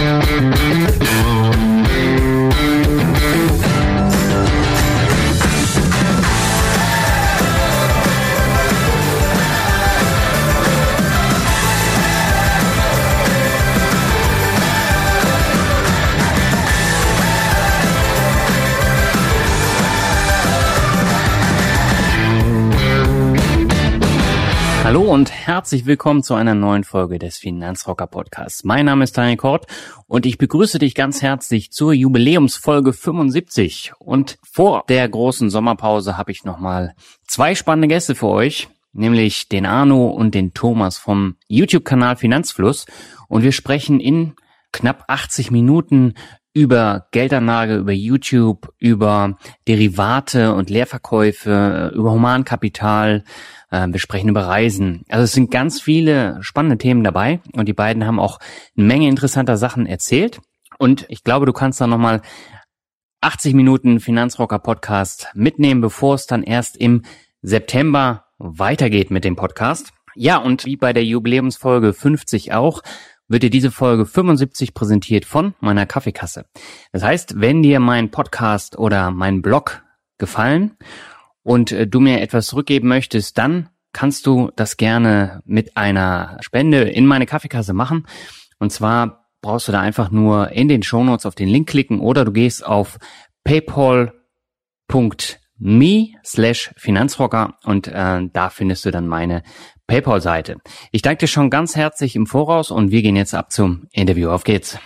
Thank you. Hallo und herzlich willkommen zu einer neuen Folge des Finanzrocker Podcasts. Mein Name ist Daniel Kort und ich begrüße dich ganz herzlich zur Jubiläumsfolge 75. Und vor der großen Sommerpause habe ich nochmal zwei spannende Gäste für euch, nämlich den Arno und den Thomas vom YouTube-Kanal Finanzfluss. Und wir sprechen in knapp 80 Minuten über Geldanlage, über YouTube, über Derivate und Leerverkäufe, über Humankapital, äh, wir sprechen über Reisen. Also es sind ganz viele spannende Themen dabei und die beiden haben auch eine Menge interessanter Sachen erzählt. Und ich glaube, du kannst da nochmal 80 Minuten Finanzrocker Podcast mitnehmen, bevor es dann erst im September weitergeht mit dem Podcast. Ja, und wie bei der Jubiläumsfolge 50 auch, wird dir diese Folge 75 präsentiert von meiner Kaffeekasse. Das heißt, wenn dir mein Podcast oder mein Blog gefallen und äh, du mir etwas zurückgeben möchtest, dann kannst du das gerne mit einer Spende in meine Kaffeekasse machen. Und zwar brauchst du da einfach nur in den Shownotes auf den Link klicken oder du gehst auf paypal.me slash Finanzrocker und äh, da findest du dann meine PayPal-Seite. Ich danke dir schon ganz herzlich im Voraus und wir gehen jetzt ab zum Interview. Auf geht's.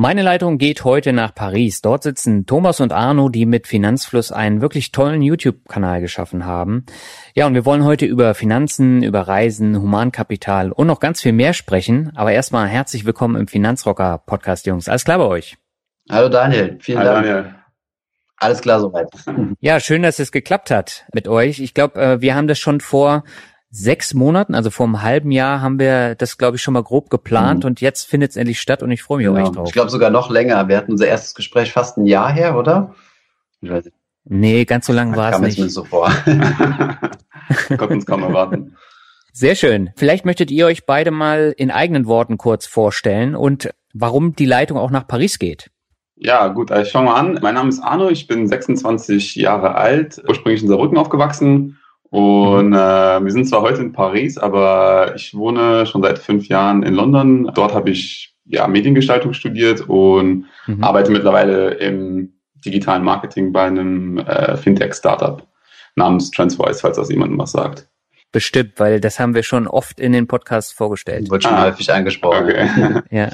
Meine Leitung geht heute nach Paris. Dort sitzen Thomas und Arno, die mit Finanzfluss einen wirklich tollen YouTube-Kanal geschaffen haben. Ja, und wir wollen heute über Finanzen, über Reisen, Humankapital und noch ganz viel mehr sprechen. Aber erstmal herzlich willkommen im Finanzrocker Podcast, Jungs. Alles klar bei euch? Hallo Daniel, vielen Hallo Dank. Daniel. Alles klar soweit. Ja, schön, dass es geklappt hat mit euch. Ich glaube, äh, wir haben das schon vor sechs Monaten, also vor einem halben Jahr, haben wir das, glaube ich, schon mal grob geplant mhm. und jetzt findet es endlich statt und ich freue mich genau. auch echt drauf. Ich glaube sogar noch länger. Wir hatten unser erstes Gespräch fast ein Jahr her, oder? Ich weiß nicht. Nee, ganz so lange war es nicht. Mir so vor. Konnten uns kaum erwarten. Sehr schön. Vielleicht möchtet ihr euch beide mal in eigenen Worten kurz vorstellen und warum die Leitung auch nach Paris geht. Ja, gut, also ich fange mal an. Mein Name ist Arno, ich bin 26 Jahre alt, ursprünglich in Saarbrücken aufgewachsen und mhm. äh, wir sind zwar heute in Paris, aber ich wohne schon seit fünf Jahren in London. Dort habe ich ja Mediengestaltung studiert und mhm. arbeite mittlerweile im digitalen Marketing bei einem äh, Fintech-Startup namens Transvoice, falls das jemandem was sagt. Bestimmt, weil das haben wir schon oft in den Podcasts vorgestellt. Wird schon ah. häufig angesprochen. Okay. ja.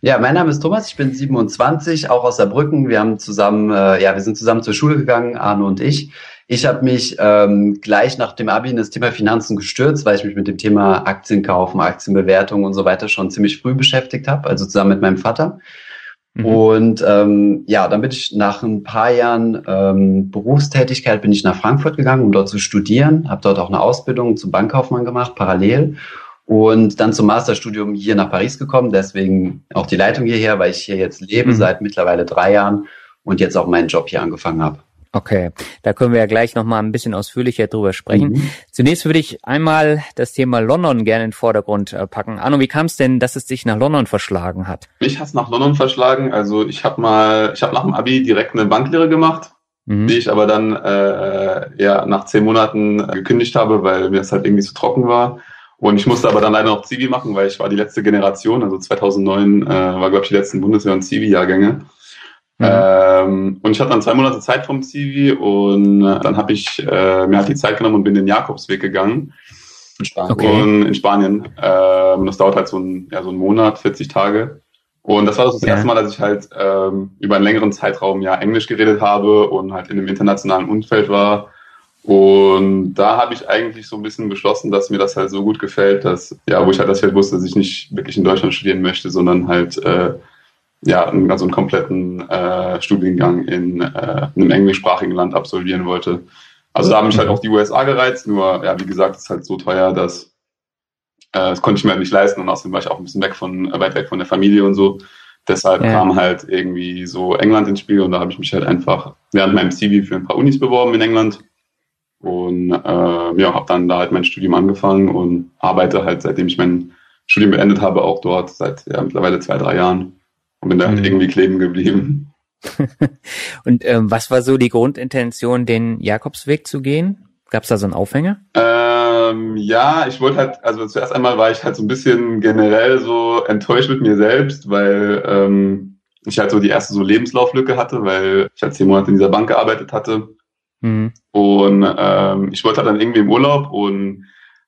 ja, mein Name ist Thomas, ich bin 27, auch aus Saarbrücken. Wir haben zusammen, äh, ja, wir sind zusammen zur Schule gegangen, Arno und ich. Ich habe mich ähm, gleich nach dem Abi in das Thema Finanzen gestürzt, weil ich mich mit dem Thema Aktien kaufen, Aktienbewertung und so weiter schon ziemlich früh beschäftigt habe, also zusammen mit meinem Vater. Mhm. Und ähm, ja, dann bin ich nach ein paar Jahren ähm, Berufstätigkeit bin ich nach Frankfurt gegangen, um dort zu studieren, habe dort auch eine Ausbildung zum Bankkaufmann gemacht, parallel. Und dann zum Masterstudium hier nach Paris gekommen, deswegen auch die Leitung hierher, weil ich hier jetzt lebe mhm. seit mittlerweile drei Jahren und jetzt auch meinen Job hier angefangen habe. Okay, da können wir ja gleich nochmal ein bisschen ausführlicher drüber sprechen. Mhm. Zunächst würde ich einmal das Thema London gerne in den Vordergrund äh, packen. Arno, wie kam es denn, dass es dich nach London verschlagen hat? Mich hat es nach London verschlagen. Also ich habe mal, ich habe nach dem Abi direkt eine Banklehre gemacht, mhm. die ich aber dann äh, ja nach zehn Monaten äh, gekündigt habe, weil mir das halt irgendwie zu trocken war. Und ich musste aber dann leider noch Zivi machen, weil ich war die letzte Generation, also 2009 äh, war glaube ich die letzten Bundeswehr- und Zivi-Jahrgänge. Mhm. Ähm, und ich hatte dann zwei Monate Zeit vom Zivi und äh, dann habe ich äh, mir halt die Zeit genommen und bin den Jakobsweg gegangen. In Spanien. Okay. Und in Spanien. Ähm, das dauert halt so ein, ja, so ein Monat, 40 Tage. Und das war das, das ja. erste Mal, dass ich halt ähm, über einen längeren Zeitraum ja Englisch geredet habe und halt in einem internationalen Umfeld war. Und da habe ich eigentlich so ein bisschen beschlossen, dass mir das halt so gut gefällt, dass, ja, wo ich halt das halt wusste, dass ich nicht wirklich in Deutschland studieren möchte, sondern halt äh, ja, also einen kompletten äh, Studiengang in äh, einem englischsprachigen Land absolvieren wollte. Also da haben mich halt auch die USA gereizt, nur ja, wie gesagt, es ist halt so teuer, dass äh, das konnte ich mir halt nicht leisten und außerdem war ich auch ein bisschen weg von, äh, weit weg von der Familie und so. Deshalb ja. kam halt irgendwie so England ins Spiel und da habe ich mich halt einfach während meinem CV für ein paar Unis beworben in England und äh, ja, habe dann da halt mein Studium angefangen und arbeite halt seitdem ich mein Studium beendet habe auch dort seit ja, mittlerweile zwei drei Jahren und bin da halt mhm. irgendwie kleben geblieben. und ähm, was war so die Grundintention, den Jakobsweg zu gehen? Gab es da so einen Aufhänger? Ähm, ja, ich wollte halt, also zuerst einmal war ich halt so ein bisschen generell so enttäuscht mit mir selbst, weil ähm, ich halt so die erste so Lebenslauflücke hatte, weil ich halt zehn Monate in dieser Bank gearbeitet hatte. Mhm. Und ähm, ich wollte halt dann irgendwie im Urlaub und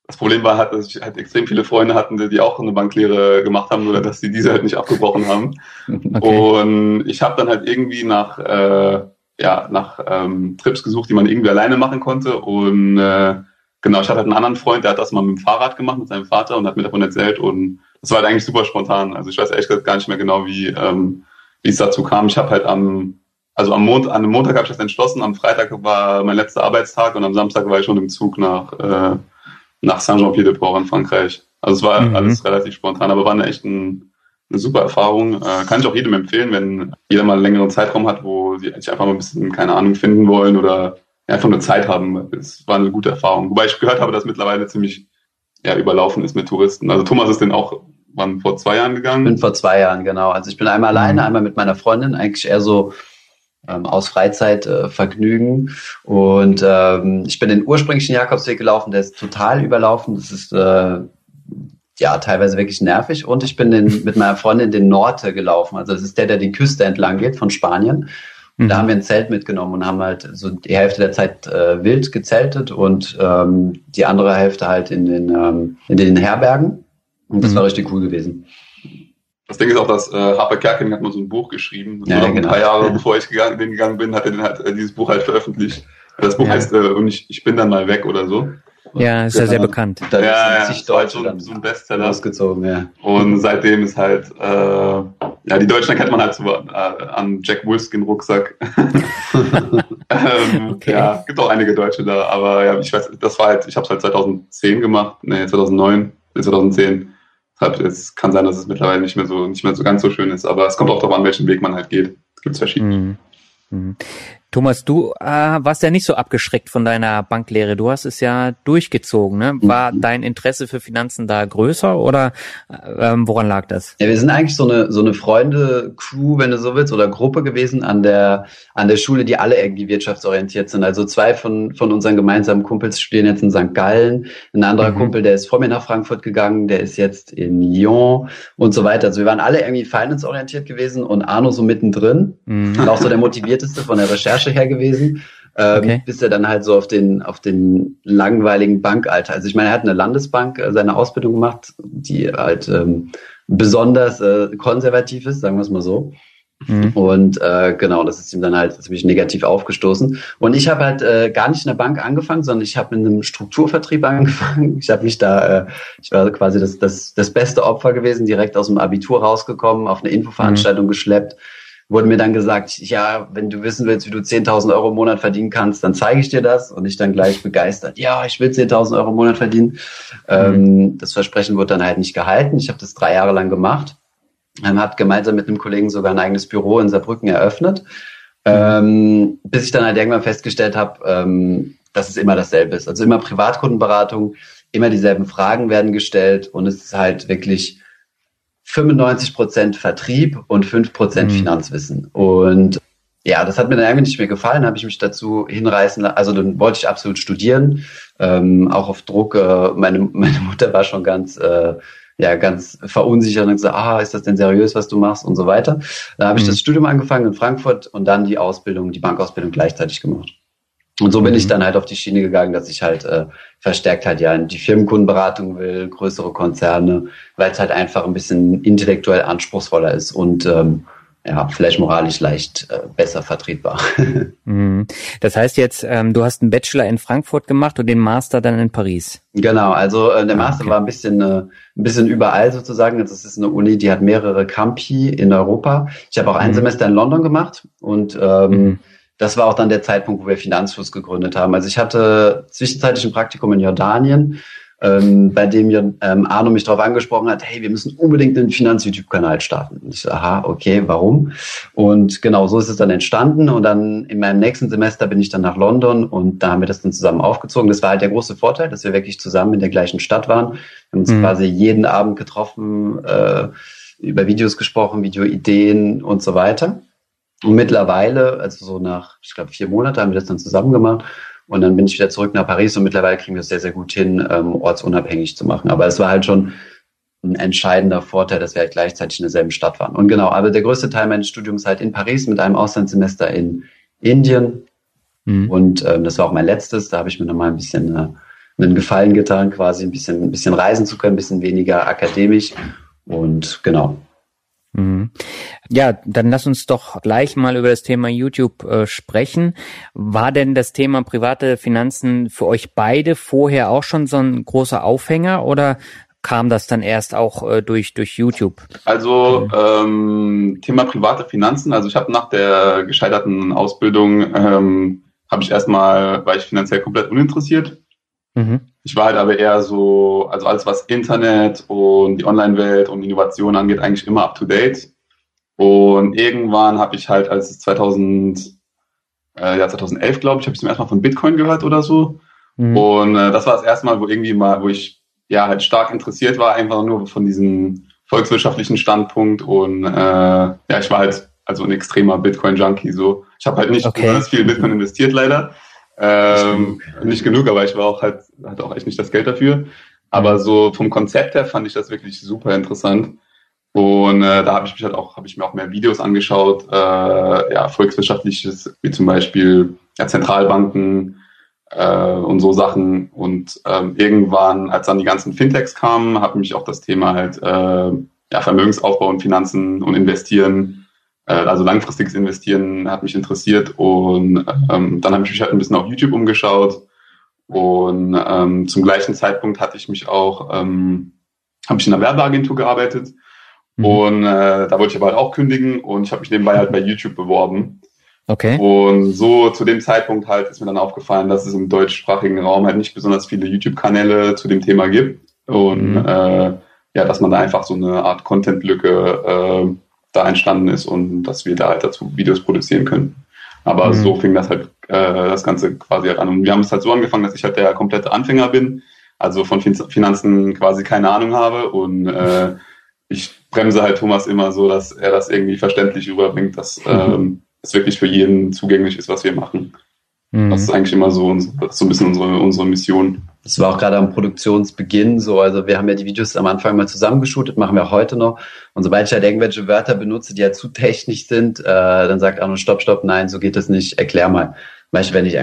das Problem war halt, dass ich halt extrem viele Freunde hatten, die auch eine Banklehre gemacht haben, oder dass sie diese halt nicht abgebrochen haben. Okay. Und ich habe dann halt irgendwie nach, äh, ja, nach ähm, Trips gesucht, die man irgendwie alleine machen konnte. Und äh, genau, ich hatte halt einen anderen Freund, der hat das mal mit dem Fahrrad gemacht, mit seinem Vater und hat mir davon erzählt. Und das war halt eigentlich super spontan. Also ich weiß ehrlich gesagt gar nicht mehr genau, wie, ähm, wie es dazu kam. Ich habe halt am, also am Montag, an dem Montag habe ich das entschlossen, am Freitag war mein letzter Arbeitstag und am Samstag war ich schon im Zug nach äh, nach Saint-Jean-Pied-de-Port in Frankreich. Also es war mhm. alles relativ spontan, aber war eine echt ein, eine super Erfahrung. Äh, kann ich auch jedem empfehlen, wenn jeder mal einen längeren Zeitraum hat, wo sie sich einfach mal ein bisschen, keine Ahnung, finden wollen oder einfach nur Zeit haben. Es war eine gute Erfahrung. Wobei ich gehört habe, dass mittlerweile ziemlich ja, überlaufen ist mit Touristen. Also Thomas ist denn auch wann vor zwei Jahren gegangen? Ich bin vor zwei Jahren, genau. Also ich bin einmal mhm. alleine, einmal mit meiner Freundin, eigentlich eher so ähm, aus Freizeitvergnügen. Äh, und ähm, ich bin den ursprünglichen Jakobsweg gelaufen, der ist total überlaufen. Das ist äh, ja teilweise wirklich nervig. Und ich bin den, mit meiner Freundin den Norte gelaufen. Also das ist der, der die Küste entlang geht von Spanien. Und da mhm. haben wir ein Zelt mitgenommen und haben halt so die Hälfte der Zeit äh, wild gezeltet und ähm, die andere Hälfte halt in den, ähm, in den Herbergen. Und das mhm. war richtig cool gewesen. Das Ding ist auch, dass äh, Harper Kerkeling hat mal so ein Buch geschrieben. Ja, so genau. Ein paar Jahre bevor ich gegangen, bin, gegangen bin, hat er dann halt äh, dieses Buch halt veröffentlicht. Das Buch ja. heißt äh, Und ich, ich bin dann mal weg oder so. Ja, ist ja, ja sehr bekannt. Da ja, ja, zig Deutsche so, so ein Bestseller. Ausgezogen, ja. Und seitdem ist halt, äh, ja, die Deutschen kennt man halt so äh, an Jack Wolfskin Rucksack. ähm, okay. Ja, gibt auch einige Deutsche da, aber ja, ich weiß, das war halt, ich habe es halt 2010 gemacht, nee, 2009, 2010 es kann sein, dass es mittlerweile nicht mehr so nicht mehr so ganz so schön ist, aber es kommt auch darauf an, welchen Weg man halt geht. Es gibt verschiedene. Mhm. Thomas, du äh, warst ja nicht so abgeschreckt von deiner Banklehre. Du hast es ja durchgezogen. Ne? War mhm. dein Interesse für Finanzen da größer oder äh, ähm, woran lag das? Ja, wir sind eigentlich so eine so eine Freunde-Crew, wenn du so willst, oder Gruppe gewesen an der an der Schule, die alle irgendwie wirtschaftsorientiert sind. Also zwei von von unseren gemeinsamen Kumpels studieren jetzt in St. Gallen. Ein anderer mhm. Kumpel, der ist vor mir nach Frankfurt gegangen, der ist jetzt in Lyon und so weiter. Also wir waren alle irgendwie finance-orientiert gewesen und Arno so mittendrin. Mhm. Und auch so der motivierteste von der Recherche Recherche her gewesen, ähm, okay. bis er dann halt so auf den, auf den langweiligen Bankalter. Also ich meine, er hat eine Landesbank äh, seine Ausbildung gemacht, die halt ähm, besonders äh, konservativ ist, sagen wir es mal so. Mhm. Und äh, genau, das ist ihm dann halt ziemlich negativ aufgestoßen. Und ich habe halt äh, gar nicht in der Bank angefangen, sondern ich habe in einem Strukturvertrieb angefangen. Ich habe mich da, äh, ich war quasi das, das, das beste Opfer gewesen, direkt aus dem Abitur rausgekommen, auf eine Infoveranstaltung mhm. geschleppt wurde mir dann gesagt, ja, wenn du wissen willst, wie du 10.000 Euro im Monat verdienen kannst, dann zeige ich dir das. Und ich dann gleich begeistert, ja, ich will 10.000 Euro im Monat verdienen. Ähm, mhm. Ähm, das Versprechen wurde dann halt nicht gehalten. Ich habe das drei Jahre lang gemacht. Ähm, habe gemeinsam mit einem Kollegen sogar ein eigenes Büro in Saarbrücken eröffnet. Mhm. Ähm, bis ich dann halt irgendwann festgestellt habe, ähm, dass es immer dasselbe ist. Also immer Privatkundenberatung, immer dieselben Fragen werden gestellt und es ist halt wirklich 95 Prozent Vertrieb und 5 Prozent mhm. Finanzwissen. Und ja, das hat mir dann irgendwie nicht mehr gefallen, habe ich mich dazu hinreißen lassen. Also dann wollte ich absolut studieren, ähm, auch auf Druck. Äh, meine, meine Mutter war schon ganz, äh, ja, ganz verunsichert und gesagt, ah, ist das denn seriös, was du machst und so weiter. Da habe ich mhm. das Studium angefangen in Frankfurt und dann die Ausbildung, die Bankausbildung gleichzeitig gemacht. Und so bin mhm. ich dann halt auf die Schiene gegangen, dass ich halt äh, verstärkt halt ja in die Firmenkundenberatung will, größere Konzerne, weil es halt einfach ein bisschen intellektuell anspruchsvoller ist und ähm, ja, vielleicht moralisch leicht äh, besser vertretbar. Mhm. Das heißt jetzt, ähm, du hast einen Bachelor in Frankfurt gemacht und den Master dann in Paris. Genau, also äh, der ah, Master okay. war ein bisschen, äh, ein bisschen überall sozusagen. Das ist eine Uni, die hat mehrere Campi in Europa. Ich habe auch ein mhm. Semester in London gemacht und ähm, mhm das war auch dann der Zeitpunkt, wo wir Finanzfluss gegründet haben. Also ich hatte zwischenzeitlich ein Praktikum in Jordanien, ähm, bei dem ähm, Arno mich darauf angesprochen hat, hey, wir müssen unbedingt einen Finanz-YouTube-Kanal starten. Und ich so, aha, okay, warum? Und genau, so ist es dann entstanden. Und dann in meinem nächsten Semester bin ich dann nach London und da haben wir das dann zusammen aufgezogen. Das war halt der große Vorteil, dass wir wirklich zusammen in der gleichen Stadt waren. Wir haben uns mhm. quasi jeden Abend getroffen, äh, über Videos gesprochen, Videoideen und so weiter. Und mittlerweile, also so nach, ich glaube, vier Monate haben wir das dann zusammen gemacht. Und dann bin ich wieder zurück nach Paris und mittlerweile kriegen wir es sehr, sehr gut hin, ähm, ortsunabhängig zu machen. Aber es war halt schon ein entscheidender Vorteil, dass wir halt gleichzeitig in derselben Stadt waren. Und genau, aber der größte Teil meines Studiums halt in Paris mit einem Auslandssemester in Indien. Mhm. Und ähm, das war auch mein letztes. Da habe ich mir nochmal ein bisschen äh, einen Gefallen getan, quasi ein bisschen, ein bisschen reisen zu können, ein bisschen weniger akademisch. Und genau, Mhm. Ja, dann lass uns doch gleich mal über das Thema YouTube äh, sprechen. War denn das Thema private Finanzen für euch beide vorher auch schon so ein großer Aufhänger oder kam das dann erst auch äh, durch, durch YouTube? Also ähm, Thema private Finanzen, also ich habe nach der gescheiterten Ausbildung, ähm, habe ich erstmal, war ich finanziell komplett uninteressiert. Mhm. Ich war halt aber eher so, also alles was Internet und die Online-Welt und Innovation angeht, eigentlich immer up to date. Und irgendwann habe ich halt, als es 2000, äh, ja 2011 glaube ich, habe ich zum ersten Mal von Bitcoin gehört oder so. Mhm. Und äh, das war das erste Mal, wo irgendwie mal, wo ich ja halt stark interessiert war, einfach nur von diesem volkswirtschaftlichen Standpunkt. Und äh, ja, ich war halt also ein extremer Bitcoin-Junkie. So, ich habe halt nicht okay. besonders viel Bitcoin investiert leider. Ähm, nicht genug, aber ich war auch halt, hatte auch echt nicht das Geld dafür. Aber mhm. so vom Konzept her fand ich das wirklich super interessant. Und äh, da habe ich mich halt auch, habe ich mir auch mehr Videos angeschaut, äh, ja, volkswirtschaftliches, wie zum Beispiel ja, Zentralbanken äh, und so Sachen. Und ähm, irgendwann, als dann die ganzen Fintechs kamen, hat mich auch das Thema halt äh, ja, Vermögensaufbau und Finanzen und Investieren äh, also langfristiges Investieren hat mich interessiert. Und ähm, dann habe ich mich halt ein bisschen auf YouTube umgeschaut. Und ähm, zum gleichen Zeitpunkt hatte ich mich auch, ähm, habe ich in einer Werbeagentur gearbeitet mhm. und äh, da wollte ich aber halt auch kündigen und ich habe mich nebenbei halt bei YouTube beworben. Okay. Und so zu dem Zeitpunkt halt ist mir dann aufgefallen, dass es im deutschsprachigen Raum halt nicht besonders viele YouTube-Kanäle zu dem Thema gibt und mhm. äh, ja, dass man da einfach so eine Art Content-Lücke äh, da entstanden ist und dass wir da halt dazu Videos produzieren können. Aber mhm. so fing das halt äh, das Ganze quasi an. Und wir haben es halt so angefangen, dass ich halt der komplette Anfänger bin, also von Finanzen quasi keine Ahnung habe und äh, ich bremse halt Thomas immer so, dass er das irgendwie verständlich überbringt, dass mhm. ähm, es wirklich für jeden zugänglich ist, was wir machen. Mhm. Das ist eigentlich immer so, so ein bisschen unsere, unsere Mission. Das war auch gerade am Produktionsbeginn so. Also wir haben ja die Videos am Anfang mal zusammengeschootet, machen wir auch heute noch. Und sobald ich halt irgendwelche Wörter benutze, die ja zu technisch sind, äh, dann sagt Arno, stopp, stopp, nein, so geht das nicht, erklär mal. Zum Beispiel, wenn ich,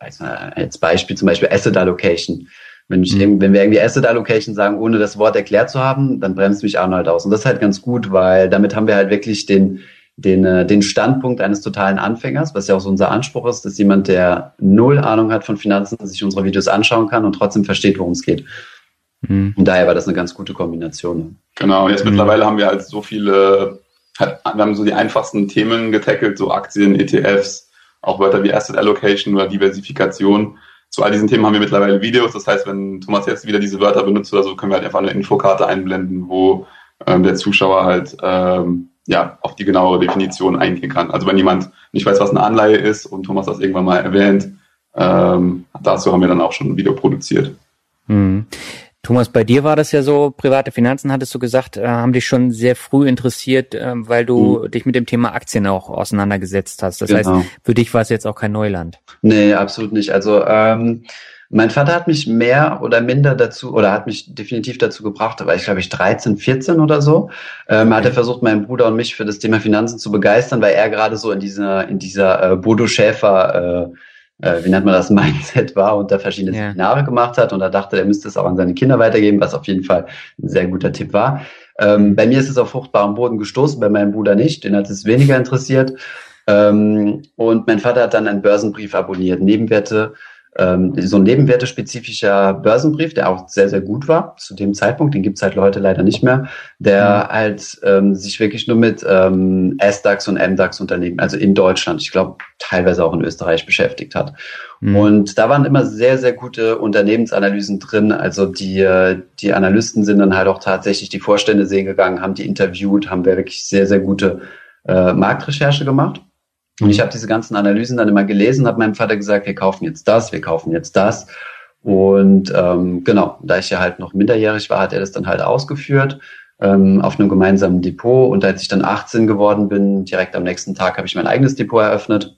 weiß mal, als Beispiel zum Beispiel Asset Allocation. Wenn, ich, mhm. wenn wir irgendwie Asset Allocation sagen, ohne das Wort erklärt zu haben, dann bremst mich Arno halt aus. Und das ist halt ganz gut, weil damit haben wir halt wirklich den, den, äh, den Standpunkt eines totalen Anfängers, was ja auch so unser Anspruch ist, dass jemand, der null Ahnung hat von Finanzen, sich unsere Videos anschauen kann und trotzdem versteht, worum es geht. Mhm. Und daher war das eine ganz gute Kombination. Genau, jetzt mhm. mittlerweile haben wir halt so viele, wir haben so die einfachsten Themen getackelt, so Aktien, ETFs, auch Wörter wie Asset Allocation oder Diversifikation. Zu all diesen Themen haben wir mittlerweile Videos. Das heißt, wenn Thomas jetzt wieder diese Wörter benutzt oder so, können wir halt einfach eine Infokarte einblenden, wo ähm, der Zuschauer halt ähm, ja, auf die genauere Definition eingehen kann. Also wenn jemand nicht weiß, was eine Anleihe ist und Thomas das irgendwann mal erwähnt, ähm, dazu haben wir dann auch schon ein Video produziert. Mhm. Thomas, bei dir war das ja so, private Finanzen hattest du gesagt, äh, haben dich schon sehr früh interessiert, äh, weil du mhm. dich mit dem Thema Aktien auch auseinandergesetzt hast. Das genau. heißt, für dich war es jetzt auch kein Neuland. Nee, absolut nicht. Also ähm, mein Vater hat mich mehr oder minder dazu, oder hat mich definitiv dazu gebracht, da war ich glaube ich 13, 14 oder so, ähm, okay. hat er versucht, meinen Bruder und mich für das Thema Finanzen zu begeistern, weil er gerade so in dieser, in dieser äh, Bodo Schäfer äh, äh, wie nennt man das, Mindset war und da verschiedene ja. Seminare gemacht hat und er dachte, er müsste es auch an seine Kinder weitergeben, was auf jeden Fall ein sehr guter Tipp war. Ähm, bei mir ist es auf fruchtbarem Boden gestoßen, bei meinem Bruder nicht, den hat es weniger interessiert. Ähm, und mein Vater hat dann einen Börsenbrief abonniert, Nebenwerte ähm, so ein nebenwertespezifischer Börsenbrief, der auch sehr, sehr gut war zu dem Zeitpunkt, den gibt's halt heute leider nicht mehr, der mhm. halt ähm, sich wirklich nur mit ähm, SDAX und MDAX Unternehmen, also in Deutschland, ich glaube teilweise auch in Österreich beschäftigt hat. Mhm. Und da waren immer sehr, sehr gute Unternehmensanalysen drin. Also die, die Analysten sind dann halt auch tatsächlich die Vorstände sehen gegangen, haben die interviewt, haben wirklich sehr, sehr gute äh, Marktrecherche gemacht. Und ich habe diese ganzen Analysen dann immer gelesen, habe meinem Vater gesagt, wir kaufen jetzt das, wir kaufen jetzt das. Und ähm, genau, da ich ja halt noch minderjährig war, hat er das dann halt ausgeführt ähm, auf einem gemeinsamen Depot. Und als ich dann 18 geworden bin, direkt am nächsten Tag habe ich mein eigenes Depot eröffnet.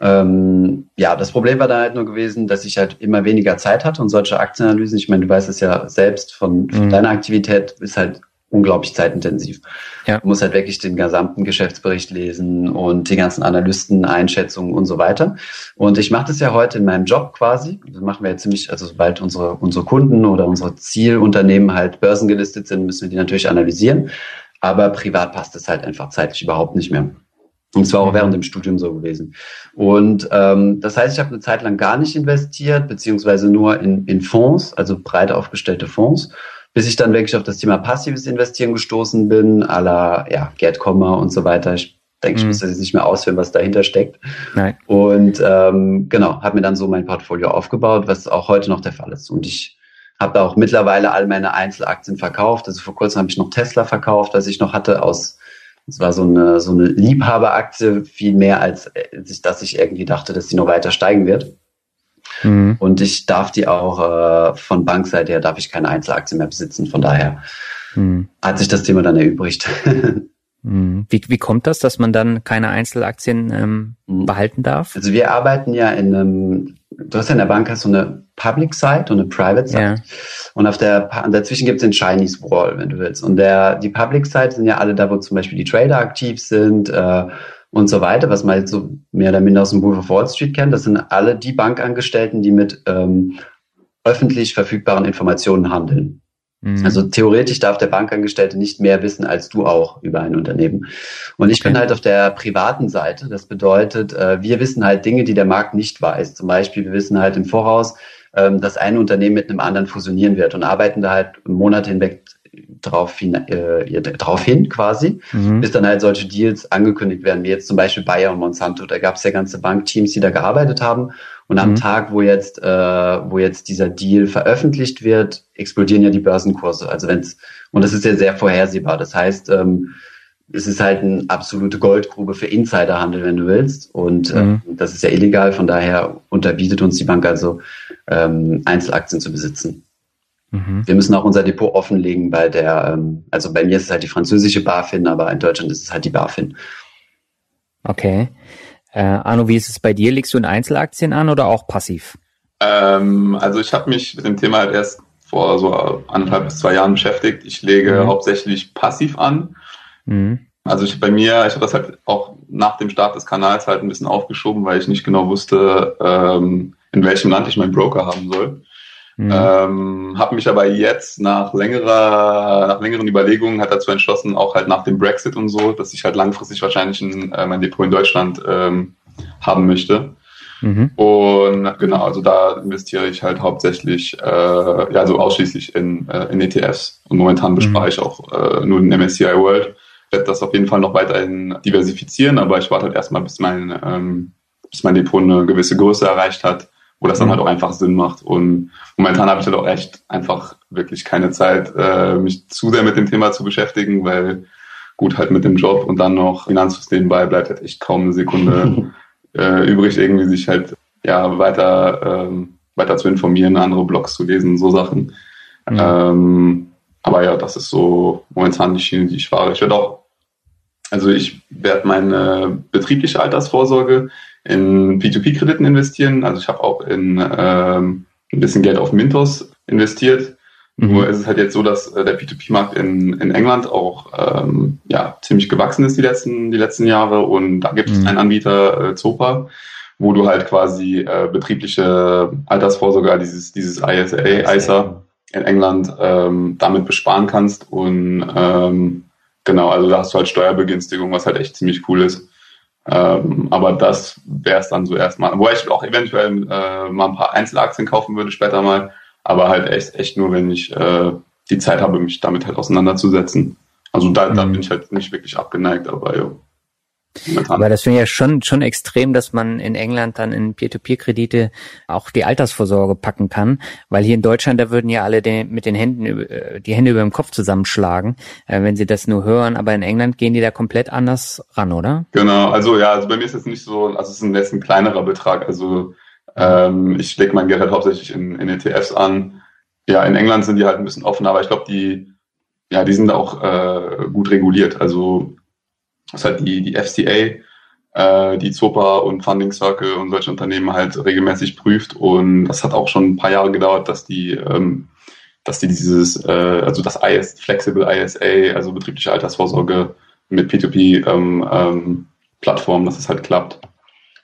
Ähm, ja, das Problem war da halt nur gewesen, dass ich halt immer weniger Zeit hatte und solche Aktienanalysen, ich meine, du weißt es ja selbst von, von mhm. deiner Aktivität, ist halt unglaublich zeitintensiv. Ja. Du musst halt wirklich den gesamten Geschäftsbericht lesen und die ganzen Analysten, Einschätzungen und so weiter. Und ich mache das ja heute in meinem Job quasi. Das machen wir ja ziemlich, also sobald unsere, unsere Kunden oder unsere Zielunternehmen halt börsengelistet sind, müssen wir die natürlich analysieren. Aber privat passt es halt einfach zeitlich überhaupt nicht mehr. Und zwar auch mhm. während dem Studium so gewesen. Und ähm, das heißt, ich habe eine Zeit lang gar nicht investiert, beziehungsweise nur in, in Fonds, also breit aufgestellte Fonds bis ich dann wirklich auf das Thema passives Investieren gestoßen bin, à la ja, Gerd Kommer und so weiter. Ich denke, ich mhm. muss das jetzt nicht mehr ausführen, was dahinter steckt. Nein. Und ähm, genau, habe mir dann so mein Portfolio aufgebaut, was auch heute noch der Fall ist. Und ich habe da auch mittlerweile all meine Einzelaktien verkauft. Also vor kurzem habe ich noch Tesla verkauft, was ich noch hatte aus es war so eine, so eine Liebhaberaktie, viel mehr als, als dass ich irgendwie dachte, dass sie noch weiter steigen wird. Mhm. Und ich darf die auch äh, von Bankseite her, darf ich keine Einzelaktien mehr besitzen. Von daher mhm. hat sich das Thema dann erübrigt. Mhm. Wie, wie kommt das, dass man dann keine Einzelaktien ähm, mhm. behalten darf? Also wir arbeiten ja in einem, du hast ja in der Bank hast so eine Public Site und eine Private Site. Ja. Und auf der dazwischen gibt es den Chinese Wall, wenn du willst. Und der die Public Site sind ja alle da, wo zum Beispiel die Trader aktiv sind, äh, und so weiter, was man jetzt so mehr oder minder aus dem Wolf of Wall Street kennt. Das sind alle die Bankangestellten, die mit ähm, öffentlich verfügbaren Informationen handeln. Mhm. Also theoretisch darf der Bankangestellte nicht mehr wissen als du auch über ein Unternehmen. Und ich okay. bin halt auf der privaten Seite. Das bedeutet, äh, wir wissen halt Dinge, die der Markt nicht weiß. Zum Beispiel, wir wissen halt im Voraus, ähm, dass ein Unternehmen mit einem anderen fusionieren wird und arbeiten da halt Monate hinweg drauf hin, äh, drauf hin quasi, mhm. bis dann halt solche Deals angekündigt werden, wie jetzt zum Beispiel Bayer und Monsanto. Da gab es ja ganze Bankteams, die da gearbeitet haben. Und am mhm. Tag, wo jetzt, äh, wo jetzt dieser Deal veröffentlicht wird, explodieren ja die Börsenkurse. Also wenn's und das ist ja sehr vorhersehbar. Das heißt, ähm, es ist halt eine absolute Goldgrube für Insiderhandel, wenn du willst. Und äh, mhm. das ist ja illegal. Von daher unterbietet uns die Bank also, ähm, Einzelaktien zu besitzen. Mhm. Wir müssen auch unser Depot offenlegen bei der, ähm, also bei mir ist es halt die französische BaFin, aber in Deutschland ist es halt die BaFin. Okay. Äh, Arno, wie ist es bei dir? Legst du in Einzelaktien an oder auch passiv? Ähm, also ich habe mich mit dem Thema halt erst vor so anderthalb bis zwei Jahren beschäftigt. Ich lege mhm. hauptsächlich passiv an. Mhm. Also ich bei mir, ich habe das halt auch nach dem Start des Kanals halt ein bisschen aufgeschoben, weil ich nicht genau wusste, ähm, in welchem Land ich meinen Broker haben soll. Mhm. Ähm, habe mich aber jetzt nach längerer, nach längeren Überlegungen hat dazu entschlossen, auch halt nach dem Brexit und so, dass ich halt langfristig wahrscheinlich ein, äh, mein Depot in Deutschland ähm, haben möchte. Mhm. Und genau, also da investiere ich halt hauptsächlich, äh, ja, also ausschließlich in, äh, in ETFs. Und momentan bespare mhm. ich auch äh, nur den MSCI World. Ich werde das auf jeden Fall noch weiterhin diversifizieren, aber ich warte halt erstmal, bis mein, ähm, bis mein Depot eine gewisse Größe erreicht hat wo das dann halt auch einfach Sinn macht. Und momentan habe ich halt auch echt einfach wirklich keine Zeit, äh, mich zu sehr mit dem Thema zu beschäftigen, weil gut halt mit dem Job und dann noch Finanzsystem bei bleibt halt echt kaum eine Sekunde äh, übrig, irgendwie sich halt ja weiter ähm, weiter zu informieren, andere Blogs zu lesen, so Sachen. Mhm. Ähm, aber ja, das ist so momentan die Schiene, die ich fahre. Ich werde auch, also ich werde meine betriebliche Altersvorsorge in P2P-Krediten investieren. Also ich habe auch in ähm, ein bisschen Geld auf Mintos investiert. Mhm. Nur ist es halt jetzt so, dass äh, der P2P-Markt in, in England auch ähm, ja, ziemlich gewachsen ist die letzten, die letzten Jahre. Und da gibt es mhm. einen Anbieter, äh, Zopa. wo du halt quasi äh, betriebliche Altersvorsorge, dieses, dieses ISA, ISA in England ähm, damit besparen kannst. Und ähm, genau, also da hast du halt Steuerbegünstigung, was halt echt ziemlich cool ist. Ähm, aber das wäre es dann so erstmal. Wo ich auch eventuell äh, mal ein paar Einzelaktien kaufen würde später mal, aber halt echt, echt nur, wenn ich äh, die Zeit habe, mich damit halt auseinanderzusetzen. Also da, da mhm. bin ich halt nicht wirklich abgeneigt, aber ja. Aber das finde ich ja schon, schon extrem, dass man in England dann in Peer-to-Peer-Kredite auch die Altersvorsorge packen kann, weil hier in Deutschland, da würden ja alle den, mit den Händen, äh, die Hände über dem Kopf zusammenschlagen, äh, wenn sie das nur hören, aber in England gehen die da komplett anders ran, oder? Genau, also ja, also bei mir ist es nicht so, also es ist ein, jetzt ein kleinerer Betrag, also ähm, ich lege mein Geld halt hauptsächlich in, in ETFs an. Ja, in England sind die halt ein bisschen offener, aber ich glaube, die, ja, die sind auch äh, gut reguliert, also das halt die, die FCA, äh, die ZOPA und Funding Circle und solche Unternehmen halt regelmäßig prüft. Und das hat auch schon ein paar Jahre gedauert, dass die, ähm, dass die dieses, äh, also das IS, Flexible ISA, also betriebliche Altersvorsorge mit P2P ähm, ähm, Plattformen, dass es halt klappt.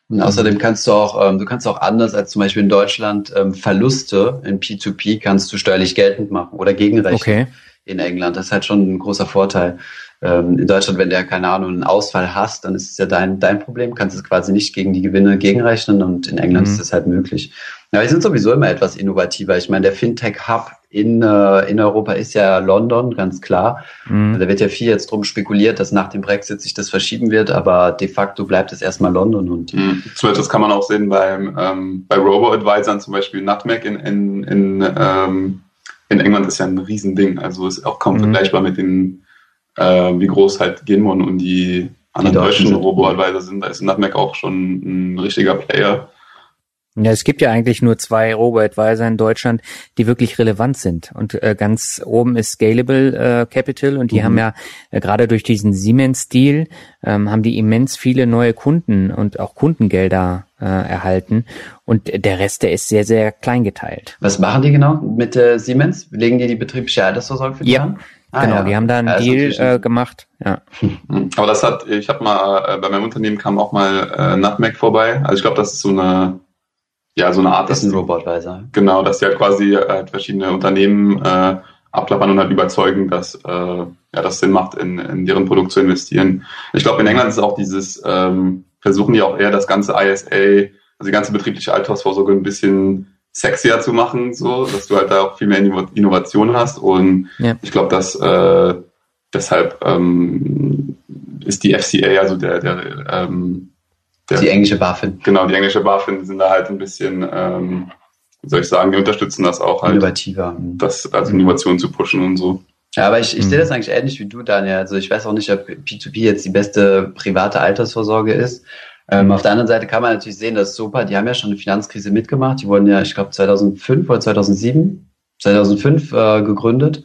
Und außerdem kannst du auch, ähm, du kannst auch anders als zum Beispiel in Deutschland ähm, Verluste in P2P kannst du steuerlich geltend machen oder gegenrechnen. Okay. In England. Das ist halt schon ein großer Vorteil. Ähm, in Deutschland, wenn du ja keine Ahnung, einen Ausfall hast, dann ist es ja dein, dein Problem, kannst es quasi nicht gegen die Gewinne gegenrechnen und in England mhm. ist das halt möglich. Ja, wir sind sowieso immer etwas innovativer. Ich meine, der Fintech-Hub in, äh, in Europa ist ja London, ganz klar. Mhm. Da wird ja viel jetzt drum spekuliert, dass nach dem Brexit sich das verschieben wird, aber de facto bleibt es erstmal London. Und mhm. Das kann man auch sehen beim, ähm, bei Robo-Advisern, zum Beispiel Nutmeg in, in, in, ähm, in England ist ja ein Riesending. Also ist auch kaum mhm. vergleichbar mit den äh, wie groß halt Genmon und die anderen die deutschen Robo-Advisor sind. Da ist Nutmeg auch schon ein richtiger Player. Ja, es gibt ja eigentlich nur zwei Robo-Advisor in Deutschland, die wirklich relevant sind. Und äh, ganz oben ist Scalable äh, Capital und die mhm. haben ja äh, gerade durch diesen Siemens-Deal ähm, haben die immens viele neue Kunden und auch Kundengelder äh, erhalten. Und der Rest, der ist sehr, sehr klein geteilt. Was machen die genau mit äh, Siemens? Legen die die betriebliche Altersvorsorge für die ja. an? Ah, genau, ja. die haben da einen ja, Deal äh, gemacht. Ja. Aber das hat, ich habe mal, äh, bei meinem Unternehmen kam auch mal äh, Nutmeg vorbei. Also ich glaube, das ist so eine, ja, so eine Art. Das ist ein Robotweiser. Genau, dass die halt quasi äh, verschiedene Unternehmen äh, abklappern und halt überzeugen, dass äh, ja, das Sinn macht, in, in deren Produkt zu investieren. Ich glaube, in England ist auch dieses, ähm, versuchen die auch eher das ganze ISA, also die ganze betriebliche Altersvorsorge ein bisschen sexier zu machen, so, dass du halt da auch viel mehr Innovation hast. Und ja. ich glaube, dass äh, deshalb ähm, ist die FCA, also der, der, ähm, der die englische BaFin. Genau, die englische BaFin sind da halt ein bisschen, ähm, wie soll ich sagen, die unterstützen das auch halt. Innovativer. Das als Innovation zu pushen und so. Ja, aber ich, ich sehe das eigentlich ähnlich wie du, Daniel. Also ich weiß auch nicht, ob P2P jetzt die beste private Altersvorsorge ist. Ähm, auf der anderen Seite kann man natürlich sehen, dass Sopa, die haben ja schon eine Finanzkrise mitgemacht. Die wurden ja, ich glaube, 2005 oder 2007, 2005 äh, gegründet.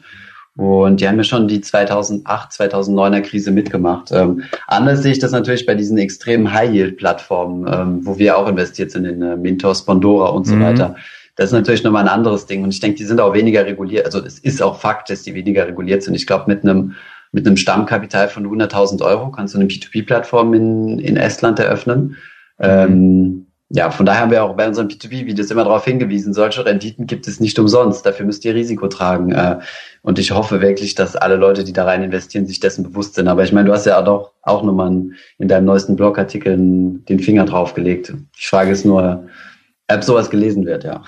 Und die haben ja schon die 2008, 2009er Krise mitgemacht. Ähm, anders sehe ich das natürlich bei diesen extremen High-Yield-Plattformen, ähm, wo wir auch investiert sind in äh, Mintos, Pandora und so mhm. weiter. Das ist natürlich nochmal ein anderes Ding. Und ich denke, die sind auch weniger reguliert. Also es ist auch Fakt, dass die weniger reguliert sind. Ich glaube, mit einem mit einem Stammkapital von 100.000 Euro kannst du eine P2P-Plattform in, in Estland eröffnen. Ähm, ja, von daher haben wir auch bei unseren P2P-Videos immer darauf hingewiesen, solche Renditen gibt es nicht umsonst. Dafür müsst ihr Risiko tragen. Äh, und ich hoffe wirklich, dass alle Leute, die da rein investieren, sich dessen bewusst sind. Aber ich meine, du hast ja auch, noch, auch nochmal in deinem neuesten Blogartikel den Finger draufgelegt. Die Frage ist nur, ob sowas gelesen wird, ja.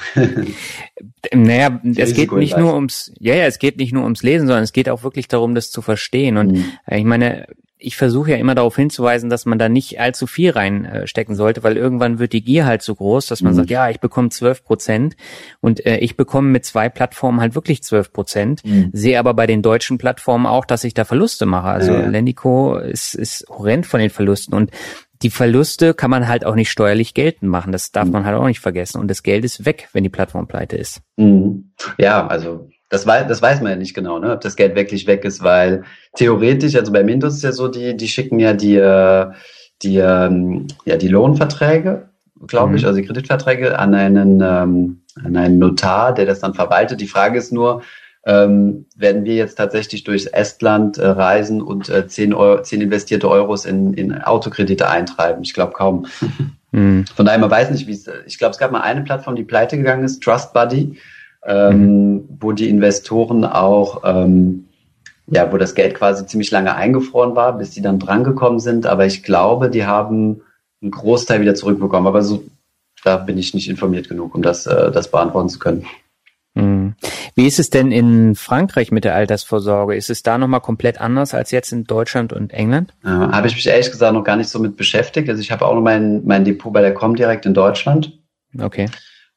naja, es geht nicht nur ums, ja, ja, es geht nicht nur ums Lesen, sondern es geht auch wirklich darum, das zu verstehen. Und mhm. ich meine, ich versuche ja immer darauf hinzuweisen, dass man da nicht allzu viel reinstecken sollte, weil irgendwann wird die Gier halt so groß, dass man mhm. sagt, ja, ich bekomme zwölf Prozent und äh, ich bekomme mit zwei Plattformen halt wirklich zwölf Prozent, mhm. sehe aber bei den deutschen Plattformen auch, dass ich da Verluste mache. Also ja, ja. Lendico ist, ist horrend von den Verlusten und die Verluste kann man halt auch nicht steuerlich geltend machen. Das darf mhm. man halt auch nicht vergessen. Und das Geld ist weg, wenn die Plattform pleite ist. Mhm. Ja, also das weiß, das weiß man ja nicht genau, ne, ob das Geld wirklich weg ist, weil theoretisch, also bei Mintos ist ja so, die, die schicken ja die, äh, die, ähm, ja, die Lohnverträge, glaube mhm. ich, also die Kreditverträge an einen, ähm, an einen Notar, der das dann verwaltet. Die Frage ist nur, ähm, werden wir jetzt tatsächlich durchs Estland äh, reisen und äh, 10, Euro, 10 investierte Euros in, in Autokredite eintreiben? Ich glaube kaum. Mhm. Von daher, man weiß nicht, wie es, ich glaube, es gab mal eine Plattform, die pleite gegangen ist, Trust Buddy, ähm, mhm. wo die Investoren auch, ähm, ja, wo das Geld quasi ziemlich lange eingefroren war, bis die dann drangekommen sind. Aber ich glaube, die haben einen Großteil wieder zurückbekommen. Aber so, da bin ich nicht informiert genug, um das, äh, das beantworten zu können. Mhm. Wie ist es denn in Frankreich mit der Altersvorsorge? Ist es da nochmal komplett anders als jetzt in Deutschland und England? Äh, habe ich mich ehrlich gesagt noch gar nicht so mit beschäftigt. Also ich habe auch noch mein, mein Depot bei der Comdirect in Deutschland. Okay.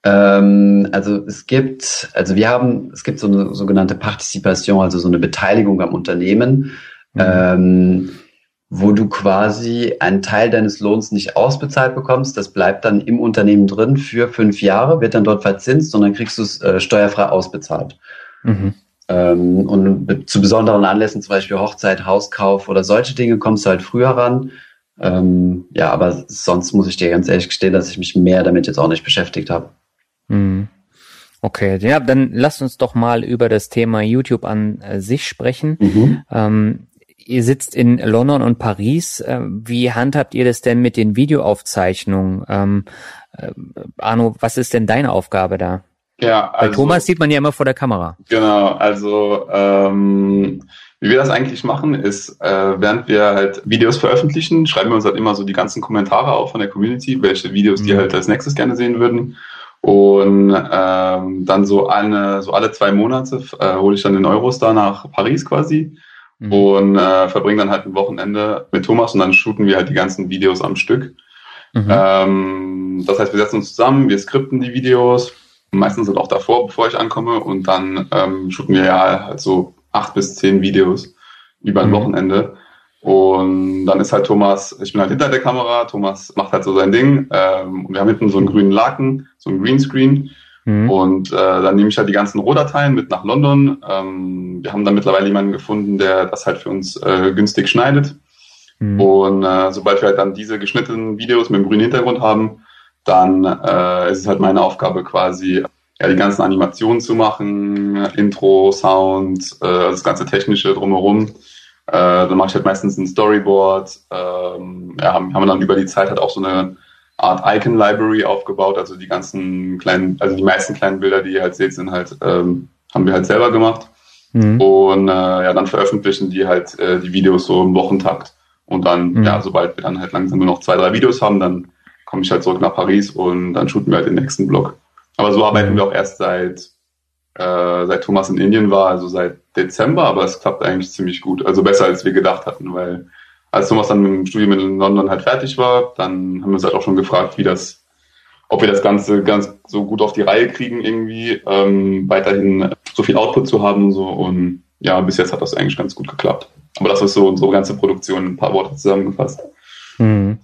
Ähm, also es gibt, also wir haben, es gibt so eine sogenannte Partizipation, also so eine Beteiligung am Unternehmen. Mhm. Ähm, wo du quasi einen Teil deines Lohns nicht ausbezahlt bekommst. Das bleibt dann im Unternehmen drin für fünf Jahre, wird dann dort verzinst und dann kriegst du es äh, steuerfrei ausbezahlt. Mhm. Ähm, und zu besonderen Anlässen, zum Beispiel Hochzeit, Hauskauf oder solche Dinge, kommst du halt früher ran. Ähm, ja, aber sonst muss ich dir ganz ehrlich gestehen, dass ich mich mehr damit jetzt auch nicht beschäftigt habe. Mhm. Okay, ja, dann lasst uns doch mal über das Thema YouTube an äh, sich sprechen. Mhm. Ähm, ihr sitzt in London und Paris. Äh, wie handhabt ihr das denn mit den Videoaufzeichnungen? Ähm, äh, Arno, was ist denn deine Aufgabe da? Ja, also, Bei Thomas sieht man ja immer vor der Kamera. Genau, also ähm, wie wir das eigentlich machen, ist, äh, während wir halt Videos veröffentlichen, schreiben wir uns halt immer so die ganzen Kommentare auf von der Community, welche Videos mhm. die halt als nächstes gerne sehen würden. Und ähm, dann so eine, so alle zwei Monate äh, hole ich dann den Eurostar nach Paris quasi mhm. und äh, verbringen dann halt ein Wochenende mit Thomas und dann shooten wir halt die ganzen Videos am Stück. Mhm. Ähm, das heißt, wir setzen uns zusammen, wir skripten die Videos, meistens halt auch davor, bevor ich ankomme und dann ähm, shooten wir ja halt so acht bis zehn Videos über ein mhm. Wochenende. Und dann ist halt Thomas, ich bin halt hinter der Kamera, Thomas macht halt so sein Ding. Ähm, und wir haben hinten so einen grünen Laken, so einen Greenscreen. Mhm. Und äh, dann nehme ich halt die ganzen Rohdateien mit nach London. Ähm, wir haben dann mittlerweile jemanden gefunden, der das halt für uns äh, günstig schneidet. Mhm. Und äh, sobald wir halt dann diese geschnittenen Videos mit dem grünen Hintergrund haben, dann äh, ist es halt meine Aufgabe quasi, ja, die ganzen Animationen zu machen, Intro, Sound, äh, das ganze Technische drumherum. Äh, dann mache ich halt meistens ein Storyboard. Ähm, ja, haben, haben wir dann über die Zeit halt auch so eine Art Icon Library aufgebaut. Also die ganzen kleinen, also die meisten kleinen Bilder, die ihr halt seht, sind halt, ähm, haben wir halt selber gemacht. Mhm. Und äh, ja, dann veröffentlichen die halt äh, die Videos so im Wochentakt. Und dann, mhm. ja, sobald wir dann halt langsam nur noch zwei, drei Videos haben, dann komme ich halt zurück nach Paris und dann shooten wir halt den nächsten Blog. Aber so arbeiten mhm. wir auch erst seit, äh, seit Thomas in Indien war, also seit Dezember, aber es klappt eigentlich ziemlich gut. Also besser als wir gedacht hatten, weil als Thomas dann mit dem Studium in London halt fertig war, dann haben wir uns halt auch schon gefragt, wie das, ob wir das Ganze ganz so gut auf die Reihe kriegen, irgendwie ähm, weiterhin so viel Output zu haben und so. Und ja, bis jetzt hat das eigentlich ganz gut geklappt. Aber das ist so unsere ganze Produktion in ein paar Worte zusammengefasst. Mhm.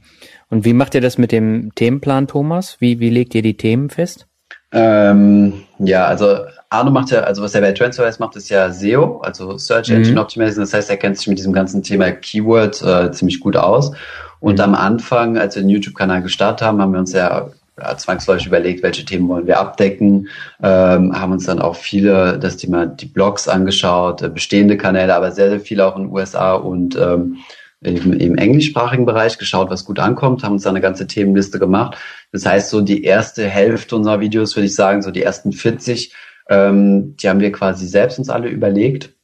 Und wie macht ihr das mit dem Themenplan, Thomas? Wie, wie legt ihr die Themen fest? Ähm, ja, also Arno macht ja, also was er bei Transferwise macht, ist ja SEO, also Search. Engine mhm. Optimization. Das heißt, er kennt sich mit diesem ganzen Thema Keyword äh, ziemlich gut aus. Und mhm. am Anfang, als wir den YouTube-Kanal gestartet haben, haben wir uns ja, zwangsläufig überlegt, welche Themen wollen wir abdecken, ähm, haben uns dann auch viele das Thema die Blogs angeschaut, äh, bestehende Kanäle, aber sehr, sehr viele auch in den USA und ähm, im, im englischsprachigen Bereich geschaut, was gut ankommt, haben uns da eine ganze Themenliste gemacht. Das heißt, so die erste Hälfte unserer Videos, würde ich sagen, so die ersten 40, ähm, die haben wir quasi selbst uns alle überlegt.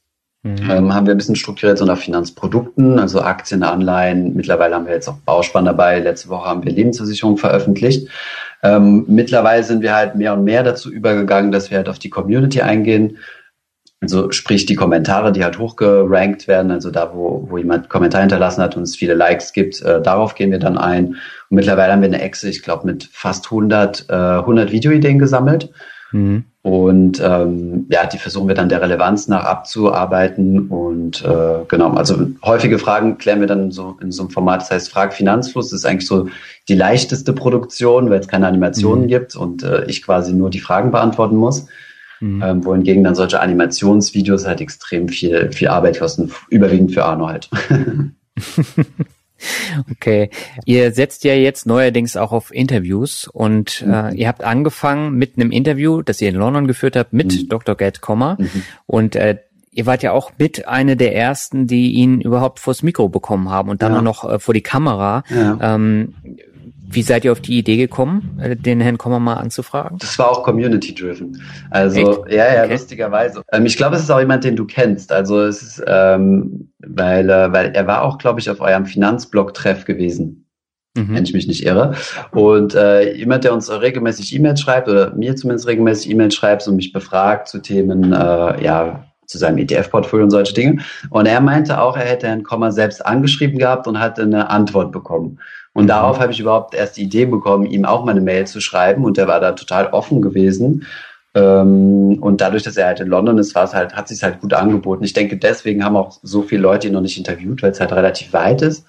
Mhm. Ähm, haben wir ein bisschen strukturiert so nach Finanzprodukten, also Aktien, Anleihen. Mittlerweile haben wir jetzt auch Bauspann dabei. Letzte Woche haben wir Lebensversicherung veröffentlicht. Ähm, mittlerweile sind wir halt mehr und mehr dazu übergegangen, dass wir halt auf die Community eingehen also sprich die Kommentare, die halt hochgerankt werden, also da, wo, wo jemand Kommentar hinterlassen hat und es viele Likes gibt, äh, darauf gehen wir dann ein. Und mittlerweile haben wir eine Excel, ich glaube, mit fast 100, äh, 100 Videoideen gesammelt. Mhm. Und ähm, ja, die versuchen wir dann der Relevanz nach abzuarbeiten. Und äh, genau, also häufige Fragen klären wir dann so in so einem Format, das heißt Frag Finanzfluss. Das ist eigentlich so die leichteste Produktion, weil es keine Animationen mhm. gibt und äh, ich quasi nur die Fragen beantworten muss. Mhm. Ähm, wohingegen dann solche Animationsvideos halt extrem viel, viel Arbeit kosten, überwiegend für Arno halt. Okay, ihr setzt ja jetzt neuerdings auch auf Interviews und mhm. äh, ihr habt angefangen mit einem Interview, das ihr in London geführt habt mit mhm. Dr. Gerd Kommer mhm. und äh, ihr wart ja auch mit eine der ersten, die ihn überhaupt vors Mikro bekommen haben und dann ja. noch äh, vor die Kamera. Ja. Ähm, Wie seid ihr auf die Idee gekommen, äh, den Herrn Kommer mal anzufragen? Das war auch community-driven. Also, Echt? ja, ja, okay. lustigerweise. Ähm, ich glaube, es ist auch jemand, den du kennst. Also, es ist, ähm, weil, äh, weil er war auch, glaube ich, auf eurem Finanzblog-Treff gewesen. Mhm. wenn ich mich nicht irre. Und äh, jemand, der uns regelmäßig E-Mails schreibt, oder mir zumindest regelmäßig E-Mails schreibt und mich befragt zu Themen, äh, ja, zu seinem ETF-Portfolio und solche Dinge. Und er meinte auch, er hätte Herrn Kommer selbst angeschrieben gehabt und hatte eine Antwort bekommen. Und darauf habe ich überhaupt erst die Idee bekommen, ihm auch mal eine Mail zu schreiben. Und der war da total offen gewesen. Ähm, und dadurch, dass er halt in London ist, war es halt, hat sich halt gut angeboten. Ich denke, deswegen haben auch so viele Leute ihn noch nicht interviewt, weil es halt relativ weit ist.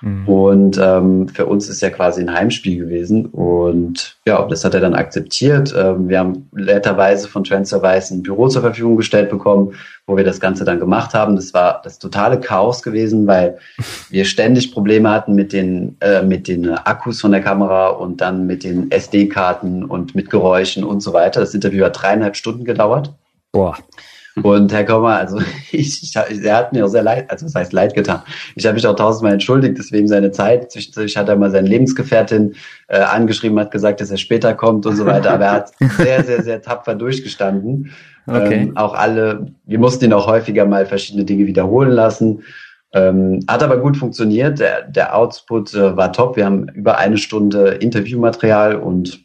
Mhm. Und ähm, für uns ist ja quasi ein Heimspiel gewesen. Und ja, das hat er dann akzeptiert. Ähm, wir haben netterweise von TransferWise ein Büro zur Verfügung gestellt bekommen, wo wir das Ganze dann gemacht haben. Das war das totale Chaos gewesen, weil wir ständig Probleme hatten mit den, äh, mit den Akkus von der Kamera und dann mit den SD-Karten und mit Geräuschen und so weiter. Das Interview hat dreieinhalb Stunden gedauert. Boah. Und Herr Kommer, also ich, ich, er hat mir auch sehr leid, also das heißt leid getan. Ich habe mich auch tausendmal entschuldigt, deswegen seine Zeit. Zwischendurch hat er mal seine Lebensgefährtin äh, angeschrieben, hat gesagt, dass er später kommt und so weiter. Aber er hat sehr, sehr, sehr tapfer durchgestanden. Okay. Ähm, auch alle, wir mussten ihn auch häufiger mal verschiedene Dinge wiederholen lassen. Ähm, hat aber gut funktioniert. Der, der Output äh, war top. Wir haben über eine Stunde Interviewmaterial und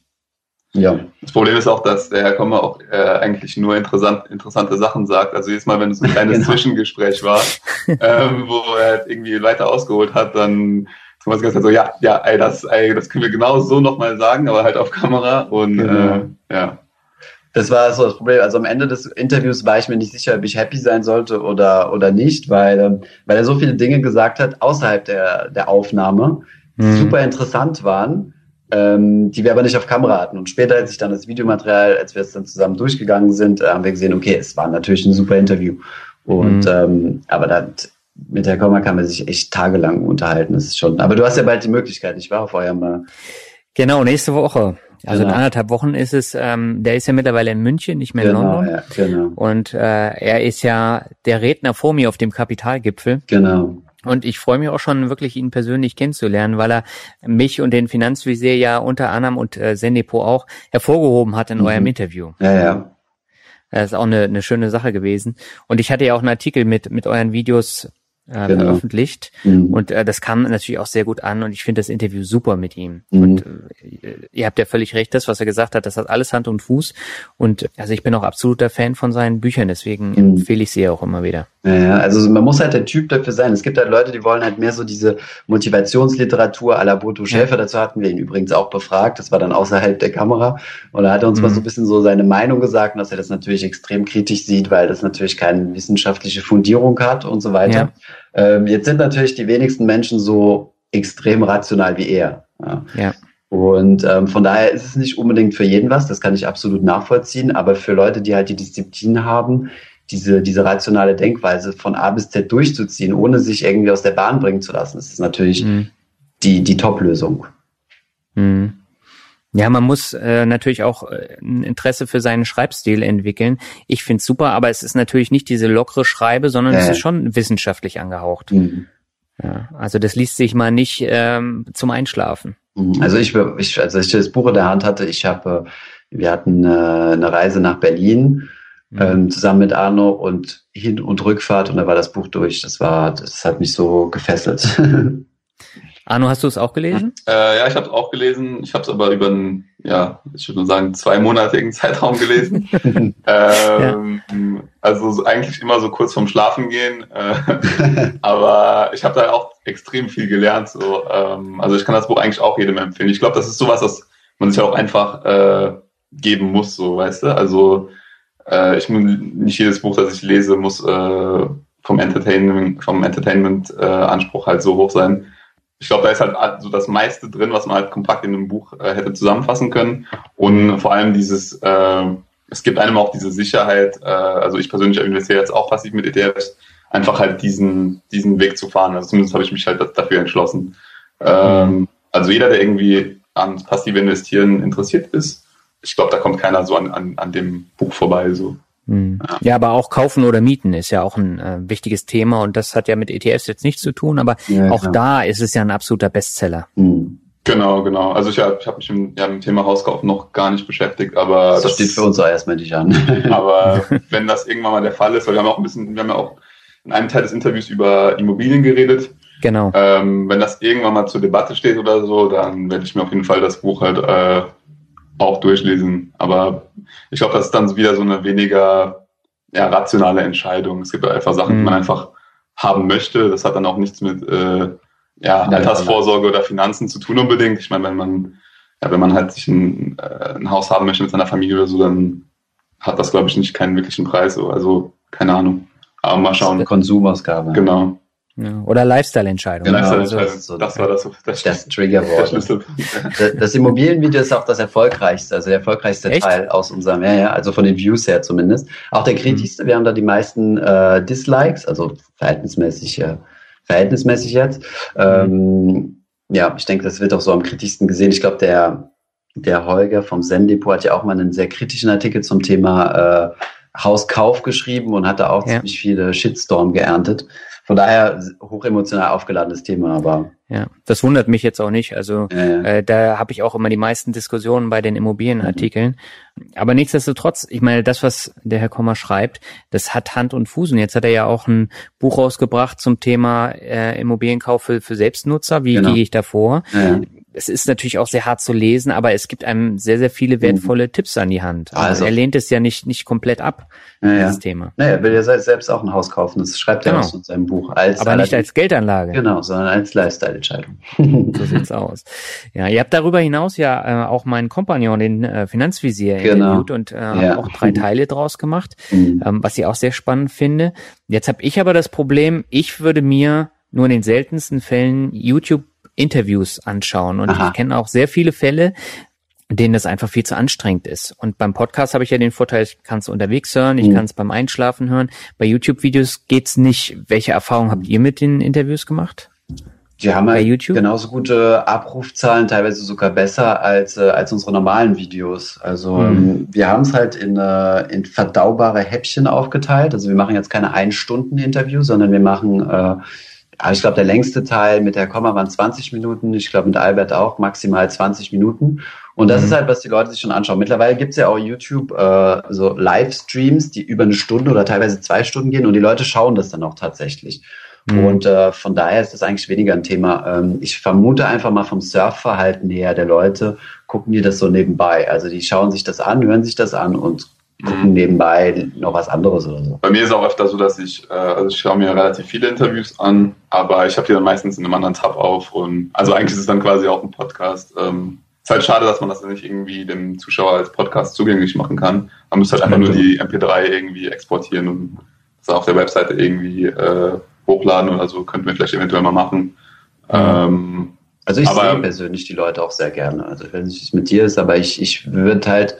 ja. Das Problem ist auch, dass der Herr Kommer auch äh, eigentlich nur interessant, interessante Sachen sagt. Also jedes Mal, wenn es ein kleines genau. Zwischengespräch war, ähm, wo er halt irgendwie weiter ausgeholt hat, dann Thomas gesagt so, ja, ja, ey, das, ey, das können wir genau so nochmal sagen, aber halt auf Kamera und genau. äh, ja. Das war so das Problem. Also am Ende des Interviews war ich mir nicht sicher, ob ich happy sein sollte oder, oder nicht, weil, ähm, weil er so viele Dinge gesagt hat außerhalb der, der Aufnahme, die mhm. super interessant waren ähm, die wir aber nicht auf Kamera hatten. Und später, als ich dann das Videomaterial, als wir es dann zusammen durchgegangen sind, äh, haben wir gesehen, okay, es war natürlich ein super Interview. Und mhm. ähm, aber da mit der Komma kann man sich echt tagelang unterhalten. Das ist schon. Aber du hast ja bald die Möglichkeit, ich war auf eurem. Äh, genau, nächste Woche. Also genau. in anderthalb Wochen ist es, ähm, der ist ja mittlerweile in München, nicht mehr genau, in London. Ja, genau. Und äh, er ist ja der Redner vor mir auf dem Kapitalgipfel. Genau. Und ich freue mich auch schon wirklich, ihn persönlich kennenzulernen, weil er mich und den Finanzvisier ja unter anderem und äh, Sendepo auch hervorgehoben hat in mhm. eurem Interview. Ja, ja. Das ist auch eine, eine schöne Sache gewesen. Und ich hatte ja auch einen Artikel mit, mit euren Videos äh, genau. veröffentlicht. Mhm. Und äh, das kam natürlich auch sehr gut an und ich finde das Interview super mit ihm. Mhm. Und äh, ihr habt ja völlig recht, das, was er gesagt hat, das hat alles Hand und Fuß. Und also ich bin auch absoluter Fan von seinen Büchern, deswegen mhm. empfehle ich sie auch immer wieder. Ja, also man muss halt der Typ dafür sein. Es gibt halt Leute, die wollen halt mehr so diese Motivationsliteratur à la Boto Schäfer. Ja. Dazu hatten wir ihn übrigens auch befragt. Das war dann außerhalb der Kamera. Und da hat er uns mhm. mal so ein bisschen so seine Meinung gesagt, dass er das natürlich extrem kritisch sieht, weil das natürlich keine wissenschaftliche Fundierung hat und so weiter. Ja. Ähm, jetzt sind natürlich die wenigsten Menschen so extrem rational wie er. Ja. ja. Und ähm, von daher ist es nicht unbedingt für jeden was, das kann ich absolut nachvollziehen, aber für Leute, die halt die Disziplin haben, diese, diese rationale Denkweise von A bis Z durchzuziehen, ohne sich irgendwie aus der Bahn bringen zu lassen, das ist natürlich mhm. die, die Top-Lösung. Mhm. Ja, man muss äh, natürlich auch äh, ein Interesse für seinen Schreibstil entwickeln. Ich find's super, aber es ist natürlich nicht diese lockere Schreibe, sondern äh. es ist schon wissenschaftlich angehaucht. Mhm. Ja, also das liest sich mal nicht ähm, zum Einschlafen. Mhm. Also ich, ich, als ich das Buch in der Hand hatte, ich habe, wir hatten äh, eine Reise nach Berlin mhm. ähm, zusammen mit Arno und Hin- und Rückfahrt und da war das Buch durch. Das war, das hat mich so gefesselt. Arno, hast du es auch gelesen? Äh, ja, ich habe es auch gelesen. Ich habe es aber über einen, ja, ich würde sagen, zweimonatigen Zeitraum gelesen. ähm, ja. Also eigentlich immer so kurz vorm Schlafen gehen. Äh, aber ich habe da auch extrem viel gelernt. So, ähm, also ich kann das Buch eigentlich auch jedem empfehlen. Ich glaube, das ist sowas, das man sich auch einfach äh, geben muss, so, weißt du? Also äh, ich nicht jedes Buch, das ich lese, muss äh, vom Entertainment, vom Entertainment-Anspruch halt so hoch sein ich glaube, da ist halt so das meiste drin, was man halt kompakt in einem Buch äh, hätte zusammenfassen können. Und vor allem dieses, äh, es gibt einem auch diese Sicherheit, äh, also ich persönlich investiere jetzt auch passiv mit ETFs, einfach halt diesen, diesen Weg zu fahren. Also zumindest habe ich mich halt dafür entschlossen. Ähm, also jeder, der irgendwie an passive Investieren interessiert ist, ich glaube, da kommt keiner so an, an, an dem Buch vorbei. So. Hm. Ja, aber auch kaufen oder mieten ist ja auch ein äh, wichtiges Thema und das hat ja mit ETFs jetzt nichts zu tun, aber ja, auch klar. da ist es ja ein absoluter Bestseller. Mhm. Genau, genau. Also ich habe ich hab mich im, ja, mit dem Thema Hauskauf noch gar nicht beschäftigt, aber das, das steht für uns auch erstmal nicht an. aber wenn das irgendwann mal der Fall ist, weil wir haben auch ein bisschen, wir haben ja auch in einem Teil des Interviews über Immobilien geredet. Genau. Ähm, wenn das irgendwann mal zur Debatte steht oder so, dann werde ich mir auf jeden Fall das Buch halt äh, auch durchlesen. Aber ich glaube, das ist dann wieder so eine weniger ja, rationale Entscheidung. Es gibt einfach Sachen, mhm. die man einfach haben möchte. Das hat dann auch nichts mit äh, ja, Altersvorsorge oder Finanzen zu tun unbedingt. Ich meine, wenn man, ja, wenn man halt sich ein, äh, ein Haus haben möchte mit seiner Familie oder so, dann hat das, glaube ich, nicht keinen wirklichen Preis. Also, keine Ahnung. Aber mal schauen. Das Konsumausgabe. Genau. Ja, oder Lifestyle-Entscheidung. Genau, Lifestyle-Entscheidung. Also, das war das, das, das Triggerwort. Das, das Immobilienvideo ist auch das erfolgreichste, also der erfolgreichste Echt? Teil aus unserem, ja, ja, also von den Views her zumindest. Auch der kritischste, mhm. wir haben da die meisten äh, Dislikes, also verhältnismäßig, äh, verhältnismäßig jetzt. Mhm. Ähm, ja, ich denke, das wird auch so am kritischsten gesehen. Ich glaube, der, der Holger vom Zen-Depot hat ja auch mal einen sehr kritischen Artikel zum Thema äh, Hauskauf geschrieben und hat da auch ja. ziemlich viele Shitstorm geerntet. Von daher hochemotional aufgeladenes Thema, aber. Ja, das wundert mich jetzt auch nicht. Also ja, ja. Äh, da habe ich auch immer die meisten Diskussionen bei den Immobilienartikeln. Mhm. Aber nichtsdestotrotz, ich meine, das, was der Herr Kommer schreibt, das hat Hand und Fuß. Und jetzt hat er ja auch ein Buch rausgebracht zum Thema äh, Immobilienkauf für, für Selbstnutzer. Wie genau. gehe ich da vor? Ja es ist natürlich auch sehr hart zu lesen, aber es gibt einem sehr, sehr viele mhm. wertvolle mhm. Tipps an die Hand. Also, also, er lehnt es ja nicht, nicht komplett ab, ja, dieses. Thema. Naja, er will ja selbst auch ein Haus kaufen, das schreibt genau. er auch in seinem Buch. Als aber nicht als Geldanlage. Genau, sondern als Lifestyle-Entscheidung. so sieht's aus. Ja, ihr habt darüber hinaus ja äh, auch meinen Kompagnon, den äh, Finanzvisier, genau. interviewt und äh, ja. auch drei Teile draus gemacht, mhm. ähm, was ich auch sehr spannend finde. Jetzt habe ich aber das Problem, ich würde mir nur in den seltensten Fällen YouTube Interviews anschauen. Und Aha. ich kenne auch sehr viele Fälle, denen das einfach viel zu anstrengend ist. Und beim Podcast habe ich ja den Vorteil, ich kann es unterwegs hören, ich mhm. kann es beim Einschlafen hören. Bei YouTube-Videos geht's nicht. Welche Erfahrungen habt ihr mit den Interviews gemacht? Die haben halt YouTube? genauso gute Abrufzahlen, teilweise sogar besser als, äh, als unsere normalen Videos. Also mhm. ähm, wir haben es halt in, äh, in verdaubare Häppchen aufgeteilt. Also wir machen jetzt keine Ein-Stunden-Interviews, sondern wir machen äh, aber ich glaube, der längste Teil mit der Komma waren 20 Minuten. Ich glaube, mit Albert auch maximal 20 Minuten. Und das mhm. ist halt, was die Leute sich schon anschauen. Mittlerweile gibt's ja auch YouTube äh, so Livestreams, die über eine Stunde oder teilweise zwei Stunden gehen und die Leute schauen das dann auch tatsächlich. Mhm. Und äh, von daher ist das eigentlich weniger ein Thema. Ähm, ich vermute einfach mal vom Surfverhalten her der Leute, gucken die das so nebenbei. Also die schauen sich das an, hören sich das an und gucken nebenbei noch was anderes oder so. Bei mir ist auch öfter so, dass ich, äh, also ich schaue mir relativ viele Interviews an, aber ich habe die dann meistens in einem anderen Tab auf und also eigentlich ist es dann quasi auch ein Podcast. Ähm, ist halt schade, dass man das nicht irgendwie dem Zuschauer als Podcast zugänglich machen kann. Man müsste halt einfach nur die MP3 irgendwie exportieren und das auf der Webseite irgendwie äh, hochladen oder so, könnten wir vielleicht eventuell mal machen. Mhm. Ähm, also ich sehe persönlich die Leute auch sehr gerne. Also wenn es mit dir ist, aber ich, ich würde halt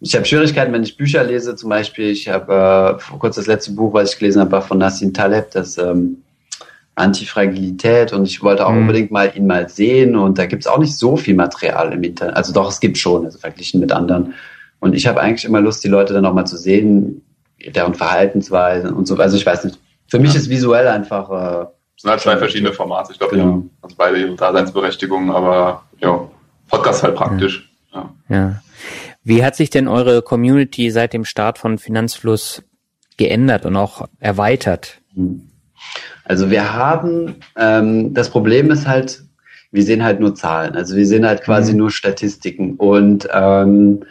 ich habe Schwierigkeiten, wenn ich Bücher lese, zum Beispiel. Ich habe äh, vor kurzem das letzte Buch, was ich gelesen habe, war von Nassim Taleb, das ähm, Antifragilität. Und ich wollte auch mhm. unbedingt mal ihn mal sehen. Und da gibt's auch nicht so viel Material im Internet. Also doch, es gibt schon, also verglichen mit anderen. Und ich habe eigentlich immer Lust, die Leute dann auch mal zu sehen, deren Verhaltensweisen und so. Also ich weiß nicht. Für mich ist visuell einfach. Äh, es sind halt zwei verschiedene Formate. Ich glaube, genau. die haben also beide ihre Daseinsberechtigung, aber ja, Podcast halt praktisch. ja. ja. Wie hat sich denn eure Community seit dem Start von Finanzfluss geändert und auch erweitert? Also wir haben, ähm, das Problem ist halt, wir sehen halt nur Zahlen. Also wir sehen halt quasi mhm. nur Statistiken. Und ähm,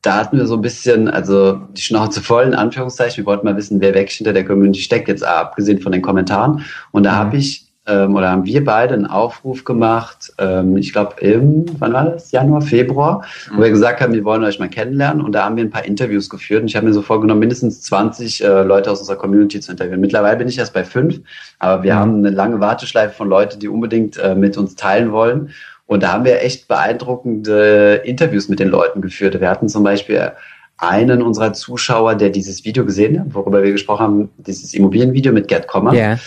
da hatten wir so ein bisschen, also die Schnauze voll, in Anführungszeichen. Wir wollten mal wissen, wer wirklich hinter der Community steckt, jetzt abgesehen von den Kommentaren. Und da mhm. habe ich ähm, oder haben wir beide einen Aufruf gemacht, ähm, ich glaube im, wann war das? Januar, Februar, mhm. wo wir gesagt haben, wir wollen euch mal kennenlernen und da haben wir ein paar Interviews geführt und ich habe mir so vorgenommen, mindestens 20 äh, Leute aus unserer Community zu interviewen. Mittlerweile bin ich erst bei fünf, aber wir mhm. haben eine lange Warteschleife von Leuten, die unbedingt äh, mit uns teilen wollen. Und da haben wir echt beeindruckende Interviews mit den Leuten geführt. Wir hatten zum Beispiel einen unserer Zuschauer, der dieses Video gesehen hat, worüber wir gesprochen haben, dieses Immobilienvideo mit Gerd Kommer. Yeah.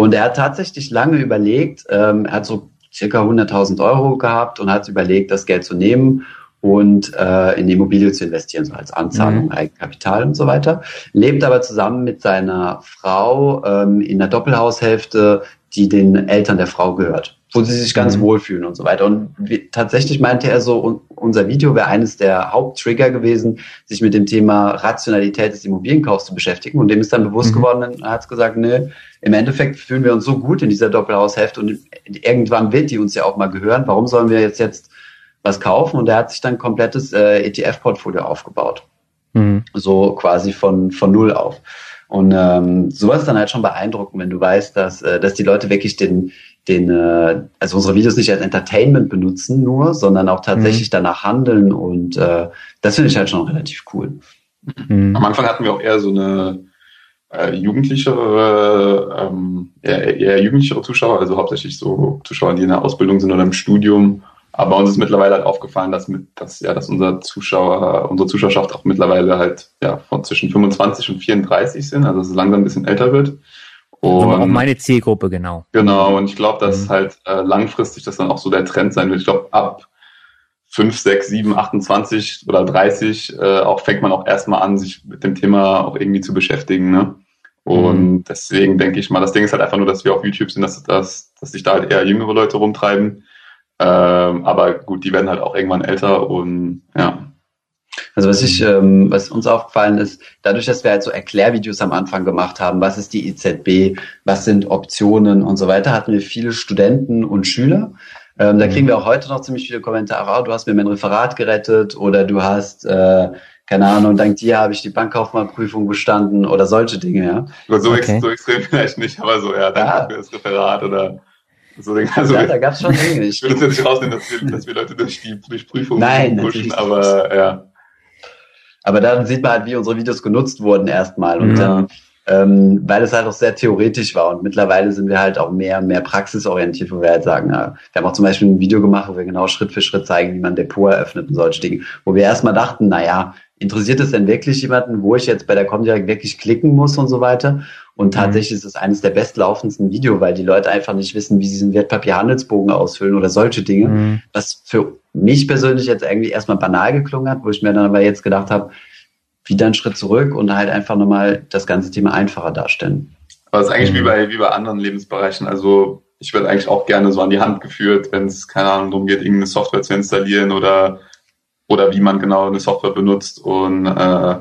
Und er hat tatsächlich lange überlegt, ähm, er hat so circa 100.000 Euro gehabt und hat überlegt, das Geld zu nehmen und äh, in die Immobilie zu investieren, so als Anzahlung, mhm. Eigenkapital und so weiter. Lebt aber zusammen mit seiner Frau ähm, in der Doppelhaushälfte, die den Eltern der Frau gehört. Wo sie sich ganz mhm. wohlfühlen und so weiter. Und wie, tatsächlich meinte er so, unser Video wäre eines der Haupttrigger gewesen, sich mit dem Thema Rationalität des Immobilienkaufs zu beschäftigen. Und dem ist dann bewusst mhm. geworden, er hat gesagt, ne, im Endeffekt fühlen wir uns so gut in dieser Doppelhaushälfte und irgendwann wird die uns ja auch mal gehören. Warum sollen wir jetzt jetzt was kaufen? Und er hat sich dann ein komplettes äh, ETF-Portfolio aufgebaut. Mhm. So quasi von, von null auf. Und ähm, sowas ist dann halt schon beeindruckend, wenn du weißt, dass, äh, dass die Leute wirklich den, den, äh, also unsere Videos nicht als Entertainment benutzen nur, sondern auch tatsächlich mhm. danach handeln und äh, das finde ich halt schon relativ cool. Mhm. Am Anfang hatten wir auch eher so eine äh, jugendlichere, ähm, eher, eher jugendlichere Zuschauer, also hauptsächlich so Zuschauer, die in der Ausbildung sind oder im Studium aber uns ist mittlerweile halt aufgefallen, dass mit, dass ja, dass unser Zuschauer, unsere Zuschauerschaft auch mittlerweile halt ja von zwischen 25 und 34 sind, also dass es langsam ein bisschen älter wird. Und auch meine Zielgruppe, genau. Genau, und ich glaube, dass mhm. halt äh, langfristig das dann auch so der Trend sein wird. Ich glaube, ab 5, 6, 7, 28 oder 30 äh, auch fängt man auch erstmal an, sich mit dem Thema auch irgendwie zu beschäftigen. Ne? Und mhm. deswegen denke ich mal, das Ding ist halt einfach nur, dass wir auf YouTube sind, dass, dass, dass sich da halt eher jüngere Leute rumtreiben. Ähm, aber gut, die werden halt auch irgendwann älter und ja. Also was ich, ähm, was uns aufgefallen ist, dadurch, dass wir halt so Erklärvideos am Anfang gemacht haben, was ist die EZB, was sind Optionen und so weiter, hatten wir viele Studenten und Schüler. Ähm, da kriegen wir auch heute noch ziemlich viele Kommentare, oh, du hast mir mein Referat gerettet oder du hast, äh, keine Ahnung, dank dir habe ich die Bankkaufmannprüfung bestanden oder solche Dinge, ja. So, okay. ex so extrem vielleicht nicht, aber so, ja, danke ja. für das Referat oder so, also, ja, da gab es schon Dinge. Ich würde jetzt nicht rausnehmen, dass wir, dass wir Leute durch die durch Prüfungen Nein, pushen, aber ja. Aber dann sieht man halt, wie unsere Videos genutzt wurden erstmal. Und ja. dann, ähm, weil es halt auch sehr theoretisch war. Und mittlerweile sind wir halt auch mehr, mehr praxisorientiert, wo wir halt sagen, ja, wir haben auch zum Beispiel ein Video gemacht, wo wir genau Schritt für Schritt zeigen, wie man Depot eröffnet und solche Dinge. Wo wir erstmal dachten, naja, interessiert es denn wirklich jemanden, wo ich jetzt bei der Comdirect wirklich klicken muss und so weiter? Und mhm. tatsächlich ist es eines der bestlaufendsten Video, weil die Leute einfach nicht wissen, wie sie diesen Wertpapierhandelsbogen ausfüllen oder solche Dinge. Mhm. Was für mich persönlich jetzt eigentlich erstmal banal geklungen hat, wo ich mir dann aber jetzt gedacht habe, wieder einen Schritt zurück und halt einfach nochmal das ganze Thema einfacher darstellen. Aber es ist eigentlich mhm. wie, bei, wie bei anderen Lebensbereichen. Also ich werde eigentlich auch gerne so an die Hand geführt, wenn es, keine Ahnung, darum geht, irgendeine Software zu installieren oder, oder wie man genau eine Software benutzt. Und äh,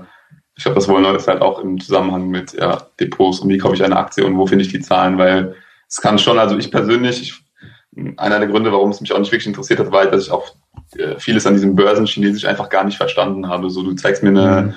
ich glaube, das wollen Leute halt auch im Zusammenhang mit ja, Depots und wie kaufe ich eine Aktie und wo finde ich die Zahlen, weil es kann schon, also ich persönlich, ich, einer der Gründe, warum es mich auch nicht wirklich interessiert hat, war halt, dass ich auch äh, vieles an diesem Börsen Chinesisch einfach gar nicht verstanden habe. So, du zeigst mir eine, mhm.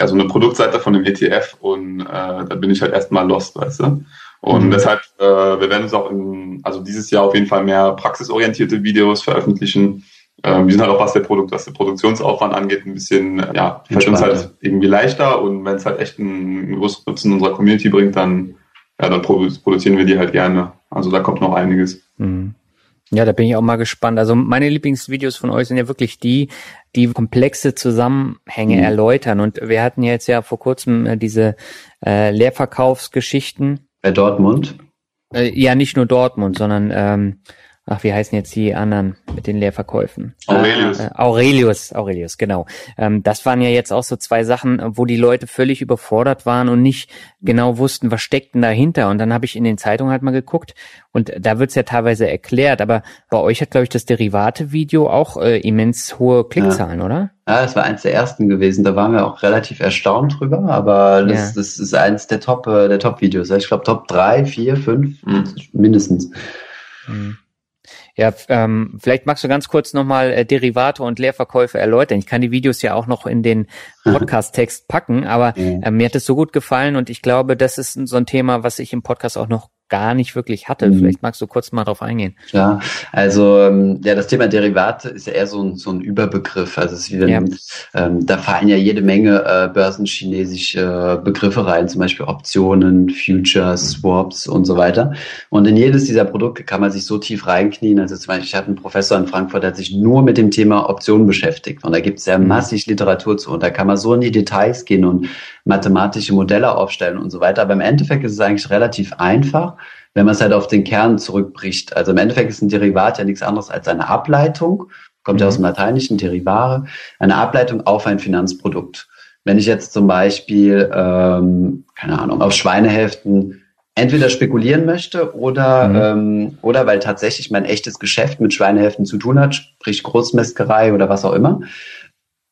ja, so eine Produktseite von dem ETF und äh, da bin ich halt erstmal lost, weißt du? Und mhm. deshalb, äh, wir werden uns auch in, also dieses Jahr auf jeden Fall mehr praxisorientierte Videos veröffentlichen, ähm, wir sind halt auch, was der Produkt, was der Produktionsaufwand angeht, ein bisschen, äh, ja, fällt uns halt irgendwie leichter und wenn es halt echt einen großen Nutzen unserer Community bringt, dann, ja, dann produzieren wir die halt gerne. Also da kommt noch einiges. Mhm. Ja, da bin ich auch mal gespannt. Also meine Lieblingsvideos von euch sind ja wirklich die, die komplexe Zusammenhänge mhm. erläutern. Und wir hatten jetzt ja vor kurzem äh, diese äh, Leerverkaufsgeschichten. Bei Dortmund? Äh, ja, nicht nur Dortmund, sondern ähm, ach, wie heißen jetzt die anderen mit den Leerverkäufen? Aurelius. Äh, Aurelius, Aurelius, genau. Ähm, das waren ja jetzt auch so zwei Sachen, wo die Leute völlig überfordert waren und nicht genau wussten, was steckt denn dahinter. Und dann habe ich in den Zeitungen halt mal geguckt und da wird's ja teilweise erklärt, aber bei euch hat, glaube ich, das Derivate-Video auch äh, immens hohe Klickzahlen, ja. oder? Ja, das war eins der ersten gewesen. Da waren wir auch relativ erstaunt drüber, aber das, ja. das ist eins der Top, äh, der Top-Videos. Ich glaube Top drei, vier, fünf, mindestens. Mhm. Ja, ähm, vielleicht magst du ganz kurz nochmal äh, Derivate und Leerverkäufe erläutern. Ich kann die Videos ja auch noch in den Podcast-Text packen, aber äh, mir hat es so gut gefallen und ich glaube, das ist so ein Thema, was ich im Podcast auch noch gar nicht wirklich hatte. Mhm. Vielleicht magst du kurz mal darauf eingehen. Ja, also ähm, ja, das Thema Derivate ist ja eher so ein, so ein Überbegriff. Also es ist wie wenn, ja. ähm, da fallen ja jede Menge äh, börsenchinesische äh, Begriffe rein, zum Beispiel Optionen, Futures, Swaps und so weiter. Und in jedes dieser Produkte kann man sich so tief reinknien. Also zum Beispiel, ich hatte einen Professor in Frankfurt, der hat sich nur mit dem Thema Optionen beschäftigt. Und da gibt es ja mhm. massig Literatur zu. Und da kann man so in die Details gehen und mathematische Modelle aufstellen und so weiter. Aber im Endeffekt ist es eigentlich relativ einfach, wenn man es halt auf den Kern zurückbricht. Also im Endeffekt ist ein Derivat ja nichts anderes als eine Ableitung, kommt ja aus dem mhm. Lateinischen, Derivare, eine Ableitung auf ein Finanzprodukt. Wenn ich jetzt zum Beispiel, ähm, keine Ahnung, auf Schweinehälften entweder spekulieren möchte oder, mhm. ähm, oder weil tatsächlich mein echtes Geschäft mit Schweinehälften zu tun hat, sprich Großmetzgerei oder was auch immer,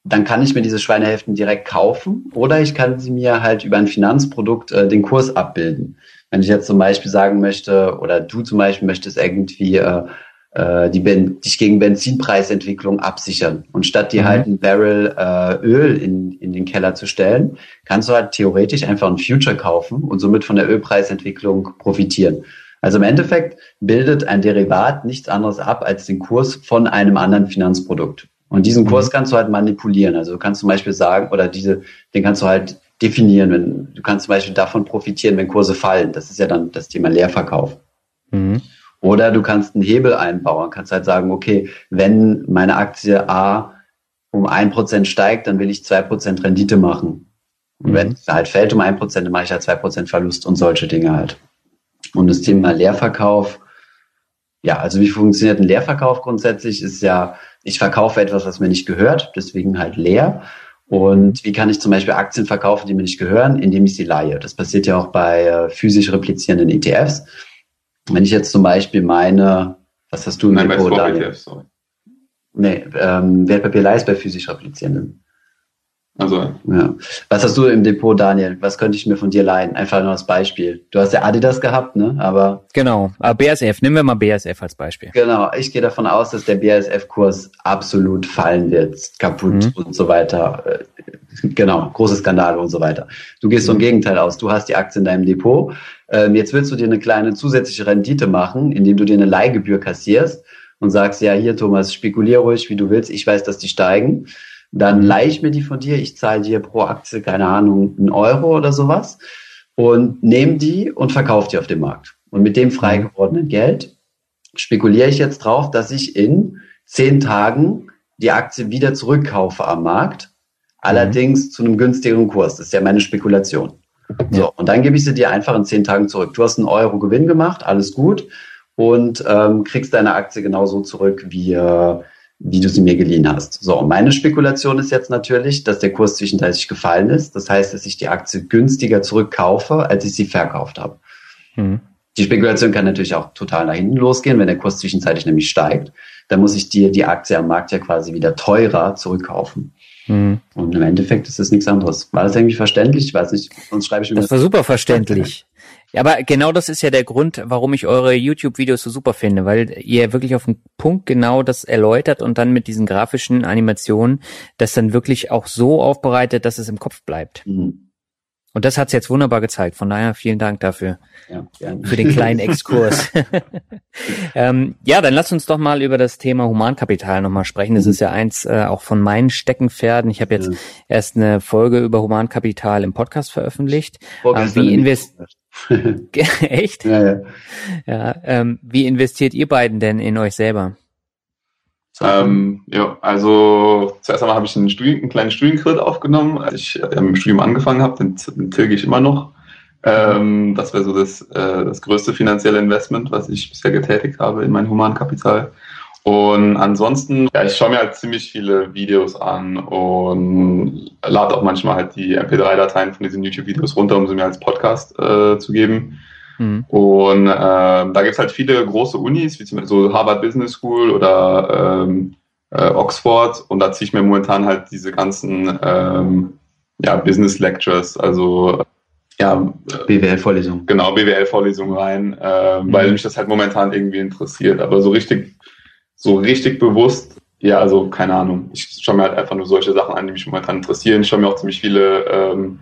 dann kann ich mir diese Schweinehälften direkt kaufen oder ich kann sie mir halt über ein Finanzprodukt äh, den Kurs abbilden. Wenn ich jetzt zum Beispiel sagen möchte, oder du zum Beispiel möchtest irgendwie äh, äh, die ben dich gegen Benzinpreisentwicklung absichern. Und statt dir mhm. halt ein Barrel äh, Öl in, in den Keller zu stellen, kannst du halt theoretisch einfach ein Future kaufen und somit von der Ölpreisentwicklung profitieren. Also im Endeffekt bildet ein Derivat nichts anderes ab als den Kurs von einem anderen Finanzprodukt. Und diesen Kurs mhm. kannst du halt manipulieren. Also du kannst zum Beispiel sagen, oder diese, den kannst du halt definieren. Wenn, du kannst zum Beispiel davon profitieren, wenn Kurse fallen. Das ist ja dann das Thema Leerverkauf. Mhm. Oder du kannst einen Hebel einbauen, kannst halt sagen, okay, wenn meine Aktie A um ein Prozent steigt, dann will ich zwei Prozent Rendite machen. Und wenn mhm. es halt fällt um ein Prozent, dann mache ich halt zwei Prozent Verlust und solche Dinge halt. Und das Thema Leerverkauf, ja, also wie funktioniert ein Leerverkauf grundsätzlich? Ist ja, ich verkaufe etwas, was mir nicht gehört, deswegen halt leer. Und wie kann ich zum Beispiel Aktien verkaufen, die mir nicht gehören, indem ich sie leihe? Das passiert ja auch bei äh, physisch replizierenden ETFs. Wenn ich jetzt zum Beispiel meine, was hast du im Nein, Depot, bei Daniel? ETFs, sorry. Nee, ähm, Wertpapierleih ist bei physisch replizierenden. Also. Ja. Was hast du im Depot, Daniel? Was könnte ich mir von dir leihen? Einfach nur als Beispiel. Du hast ja Adidas gehabt, ne? Aber. Genau. Aber BASF. Nehmen wir mal BASF als Beispiel. Genau. Ich gehe davon aus, dass der BASF-Kurs absolut fallen wird, kaputt mhm. und so weiter. Äh, genau. Große Skandale und so weiter. Du gehst mhm. vom Gegenteil aus. Du hast die Aktie in deinem Depot. Ähm, jetzt willst du dir eine kleine zusätzliche Rendite machen, indem du dir eine Leihgebühr kassierst und sagst, ja, hier, Thomas, spekulier ruhig, wie du willst. Ich weiß, dass die steigen. Dann leihe ich mir die von dir, ich zahle dir pro Aktie, keine Ahnung, einen Euro oder sowas und nehme die und verkaufe die auf dem Markt. Und mit dem frei gewordenen Geld spekuliere ich jetzt drauf, dass ich in zehn Tagen die Aktie wieder zurückkaufe am Markt, allerdings mhm. zu einem günstigeren Kurs. Das ist ja meine Spekulation. So, und dann gebe ich sie dir einfach in zehn Tagen zurück. Du hast einen Euro Gewinn gemacht, alles gut, und ähm, kriegst deine Aktie genauso zurück, wie, äh, wie du sie mir geliehen hast. So, und meine Spekulation ist jetzt natürlich, dass der Kurs zwischenzeitlich gefallen ist. Das heißt, dass ich die Aktie günstiger zurückkaufe, als ich sie verkauft habe. Mhm. Die Spekulation kann natürlich auch total nach hinten losgehen, wenn der Kurs zwischenzeitlich nämlich steigt. Dann muss ich dir die Aktie am Markt ja quasi wieder teurer zurückkaufen. Mhm. Und im Endeffekt ist es nichts anderes. War das irgendwie verständlich? Ich weiß nicht, sonst schreibe ich mir. Das war super verständlich. Ja, aber genau das ist ja der Grund, warum ich eure YouTube-Videos so super finde, weil ihr wirklich auf den Punkt genau das erläutert und dann mit diesen grafischen Animationen das dann wirklich auch so aufbereitet, dass es im Kopf bleibt. Mhm. Und das hat's jetzt wunderbar gezeigt. Von daher vielen Dank dafür. Ja, gerne. Für den kleinen Exkurs. ähm, ja, dann lass uns doch mal über das Thema Humankapital nochmal sprechen. Das mhm. ist ja eins äh, auch von meinen Steckenpferden. Ich habe jetzt ja. erst eine Folge über Humankapital im Podcast veröffentlicht. Ähm, wie invest Echt? Ja, ja. ja ähm, wie investiert ihr beiden denn in euch selber? Ähm, ja, also zuerst einmal habe ich einen, Studien, einen kleinen Studienkredit aufgenommen, als ich äh, im Studium angefangen habe, den, den tilge ich immer noch. Ähm, das wäre so das, äh, das größte finanzielle Investment, was ich bisher getätigt habe in mein Humankapital. Und ansonsten, ja, ich schaue mir halt ziemlich viele Videos an und lade auch manchmal halt die MP3-Dateien von diesen YouTube-Videos runter, um sie mir als Podcast äh, zu geben. Mhm. Und äh, da gibt es halt viele große Unis, wie zum Beispiel so Harvard Business School oder ähm, äh, Oxford. Und da ziehe ich mir momentan halt diese ganzen ähm, ja, Business Lectures, also ja, BWL-Vorlesungen. Genau, BWL-Vorlesungen rein, äh, mhm. weil mich das halt momentan irgendwie interessiert. Aber so richtig, so richtig bewusst, ja, also keine Ahnung. Ich schaue mir halt einfach nur solche Sachen an, die mich momentan interessieren. Ich schaue mir auch ziemlich viele ähm,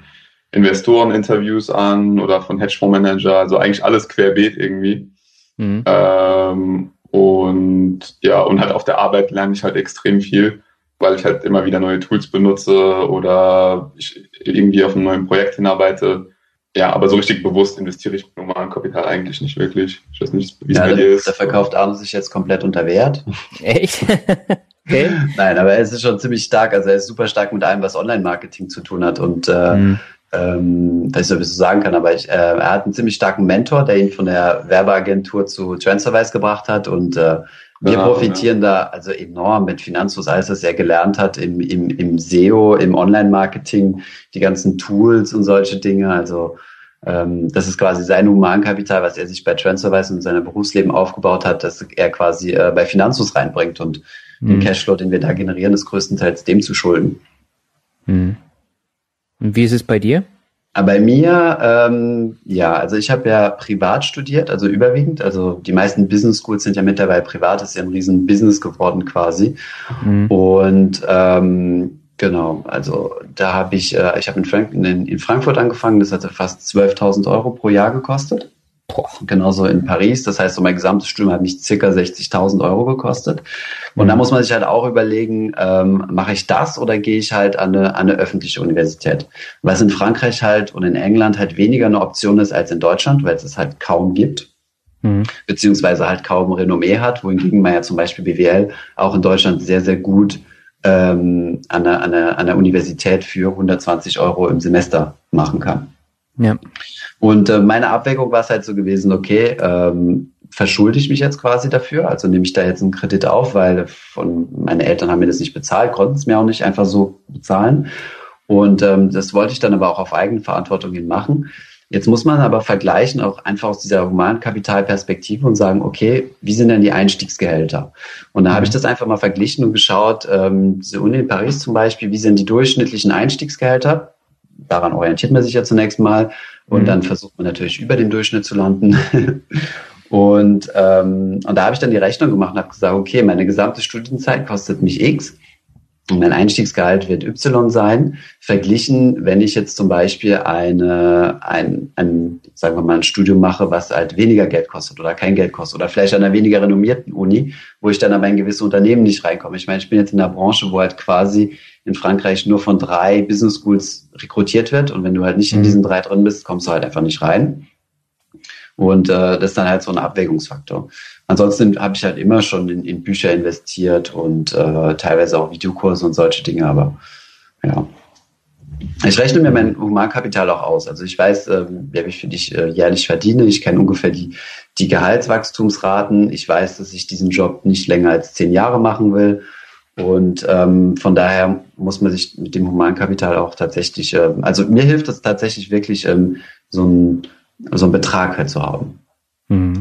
Investoren-Interviews an oder von Hedgefondsmanager, also eigentlich alles querbeet irgendwie. Mhm. Ähm, und ja, und halt auf der Arbeit lerne ich halt extrem viel, weil ich halt immer wieder neue Tools benutze oder ich irgendwie auf einem neuen Projekt hinarbeite. Ja, aber so richtig bewusst investiere ich mit normalem Kapital eigentlich nicht wirklich. Ich weiß nicht, wie es ja, bei dir ist. Da verkauft Arno sich jetzt komplett unter Wert. Echt? okay. Nein, aber er ist schon ziemlich stark. Also er ist super stark mit allem, was Online-Marketing zu tun hat. Und äh, mhm ähm, weiß nicht, ob ich so sagen kann, aber ich, äh, er hat einen ziemlich starken Mentor, der ihn von der Werbeagentur zu Transferwise gebracht hat und äh, wir genau, profitieren ja. da also enorm mit Finanzfluss, alles, was er gelernt hat im, im, im SEO, im Online-Marketing, die ganzen Tools und solche Dinge. Also ähm, das ist quasi sein Humankapital, was er sich bei Transferwise und seinem Berufsleben aufgebaut hat, dass er quasi äh, bei Finanzus reinbringt und mhm. den Cashflow, den wir da generieren, ist größtenteils dem zu schulden. Mhm. Und wie ist es bei dir? Bei mir, ähm, ja, also ich habe ja privat studiert, also überwiegend. Also die meisten Business Schools sind ja mittlerweile privat, ist ja ein riesen Business geworden quasi. Mhm. Und ähm, genau, also da habe ich, äh, ich habe in, Frank in, in Frankfurt angefangen, das hatte fast 12.000 Euro pro Jahr gekostet. Boah. Genauso in Paris. Das heißt, so mein gesamtes Studium hat mich circa 60.000 Euro gekostet. Und mhm. da muss man sich halt auch überlegen, ähm, mache ich das oder gehe ich halt an eine, an eine öffentliche Universität? Was in Frankreich halt und in England halt weniger eine Option ist als in Deutschland, weil es es halt kaum gibt. Mhm. Beziehungsweise halt kaum Renommee hat, wohingegen man ja zum Beispiel BWL auch in Deutschland sehr, sehr gut ähm, an, einer, an, einer, an einer Universität für 120 Euro im Semester machen kann. Ja. Und äh, meine Abwägung war es halt so gewesen, okay, ähm, verschulde ich mich jetzt quasi dafür? Also nehme ich da jetzt einen Kredit auf, weil von meine Eltern haben mir das nicht bezahlt, konnten es mir auch nicht einfach so bezahlen. Und ähm, das wollte ich dann aber auch auf eigene Verantwortung hin machen. Jetzt muss man aber vergleichen, auch einfach aus dieser Humankapitalperspektive und sagen, okay, wie sind denn die Einstiegsgehälter? Und da habe ich mhm. das einfach mal verglichen und geschaut, ähm, diese Uni in Paris zum Beispiel, wie sind die durchschnittlichen Einstiegsgehälter? Daran orientiert man sich ja zunächst mal. Und mhm. dann versucht man natürlich über den Durchschnitt zu landen. und, ähm, und da habe ich dann die Rechnung gemacht und habe gesagt, okay, meine gesamte Studienzeit kostet mich X. Mein Einstiegsgehalt wird Y sein, verglichen, wenn ich jetzt zum Beispiel eine, ein, ein, sagen wir mal, ein Studium mache, was halt weniger Geld kostet oder kein Geld kostet oder vielleicht an einer weniger renommierten Uni, wo ich dann aber in gewisse Unternehmen nicht reinkomme. Ich meine, ich bin jetzt in einer Branche, wo halt quasi in Frankreich nur von drei Business Schools rekrutiert wird und wenn du halt nicht in mhm. diesen drei drin bist, kommst du halt einfach nicht rein. Und äh, das ist dann halt so ein Abwägungsfaktor. Ansonsten habe ich halt immer schon in, in Bücher investiert und äh, teilweise auch Videokurse und solche Dinge, aber ja. Ich rechne mir mein Humankapital auch aus. Also ich weiß, äh, wie ich für dich äh, jährlich verdiene. Ich kenne ungefähr die, die Gehaltswachstumsraten. Ich weiß, dass ich diesen Job nicht länger als zehn Jahre machen will. Und ähm, von daher muss man sich mit dem Humankapital auch tatsächlich, äh, also mir hilft es tatsächlich wirklich, ähm, so, ein, so einen Betrag halt zu haben.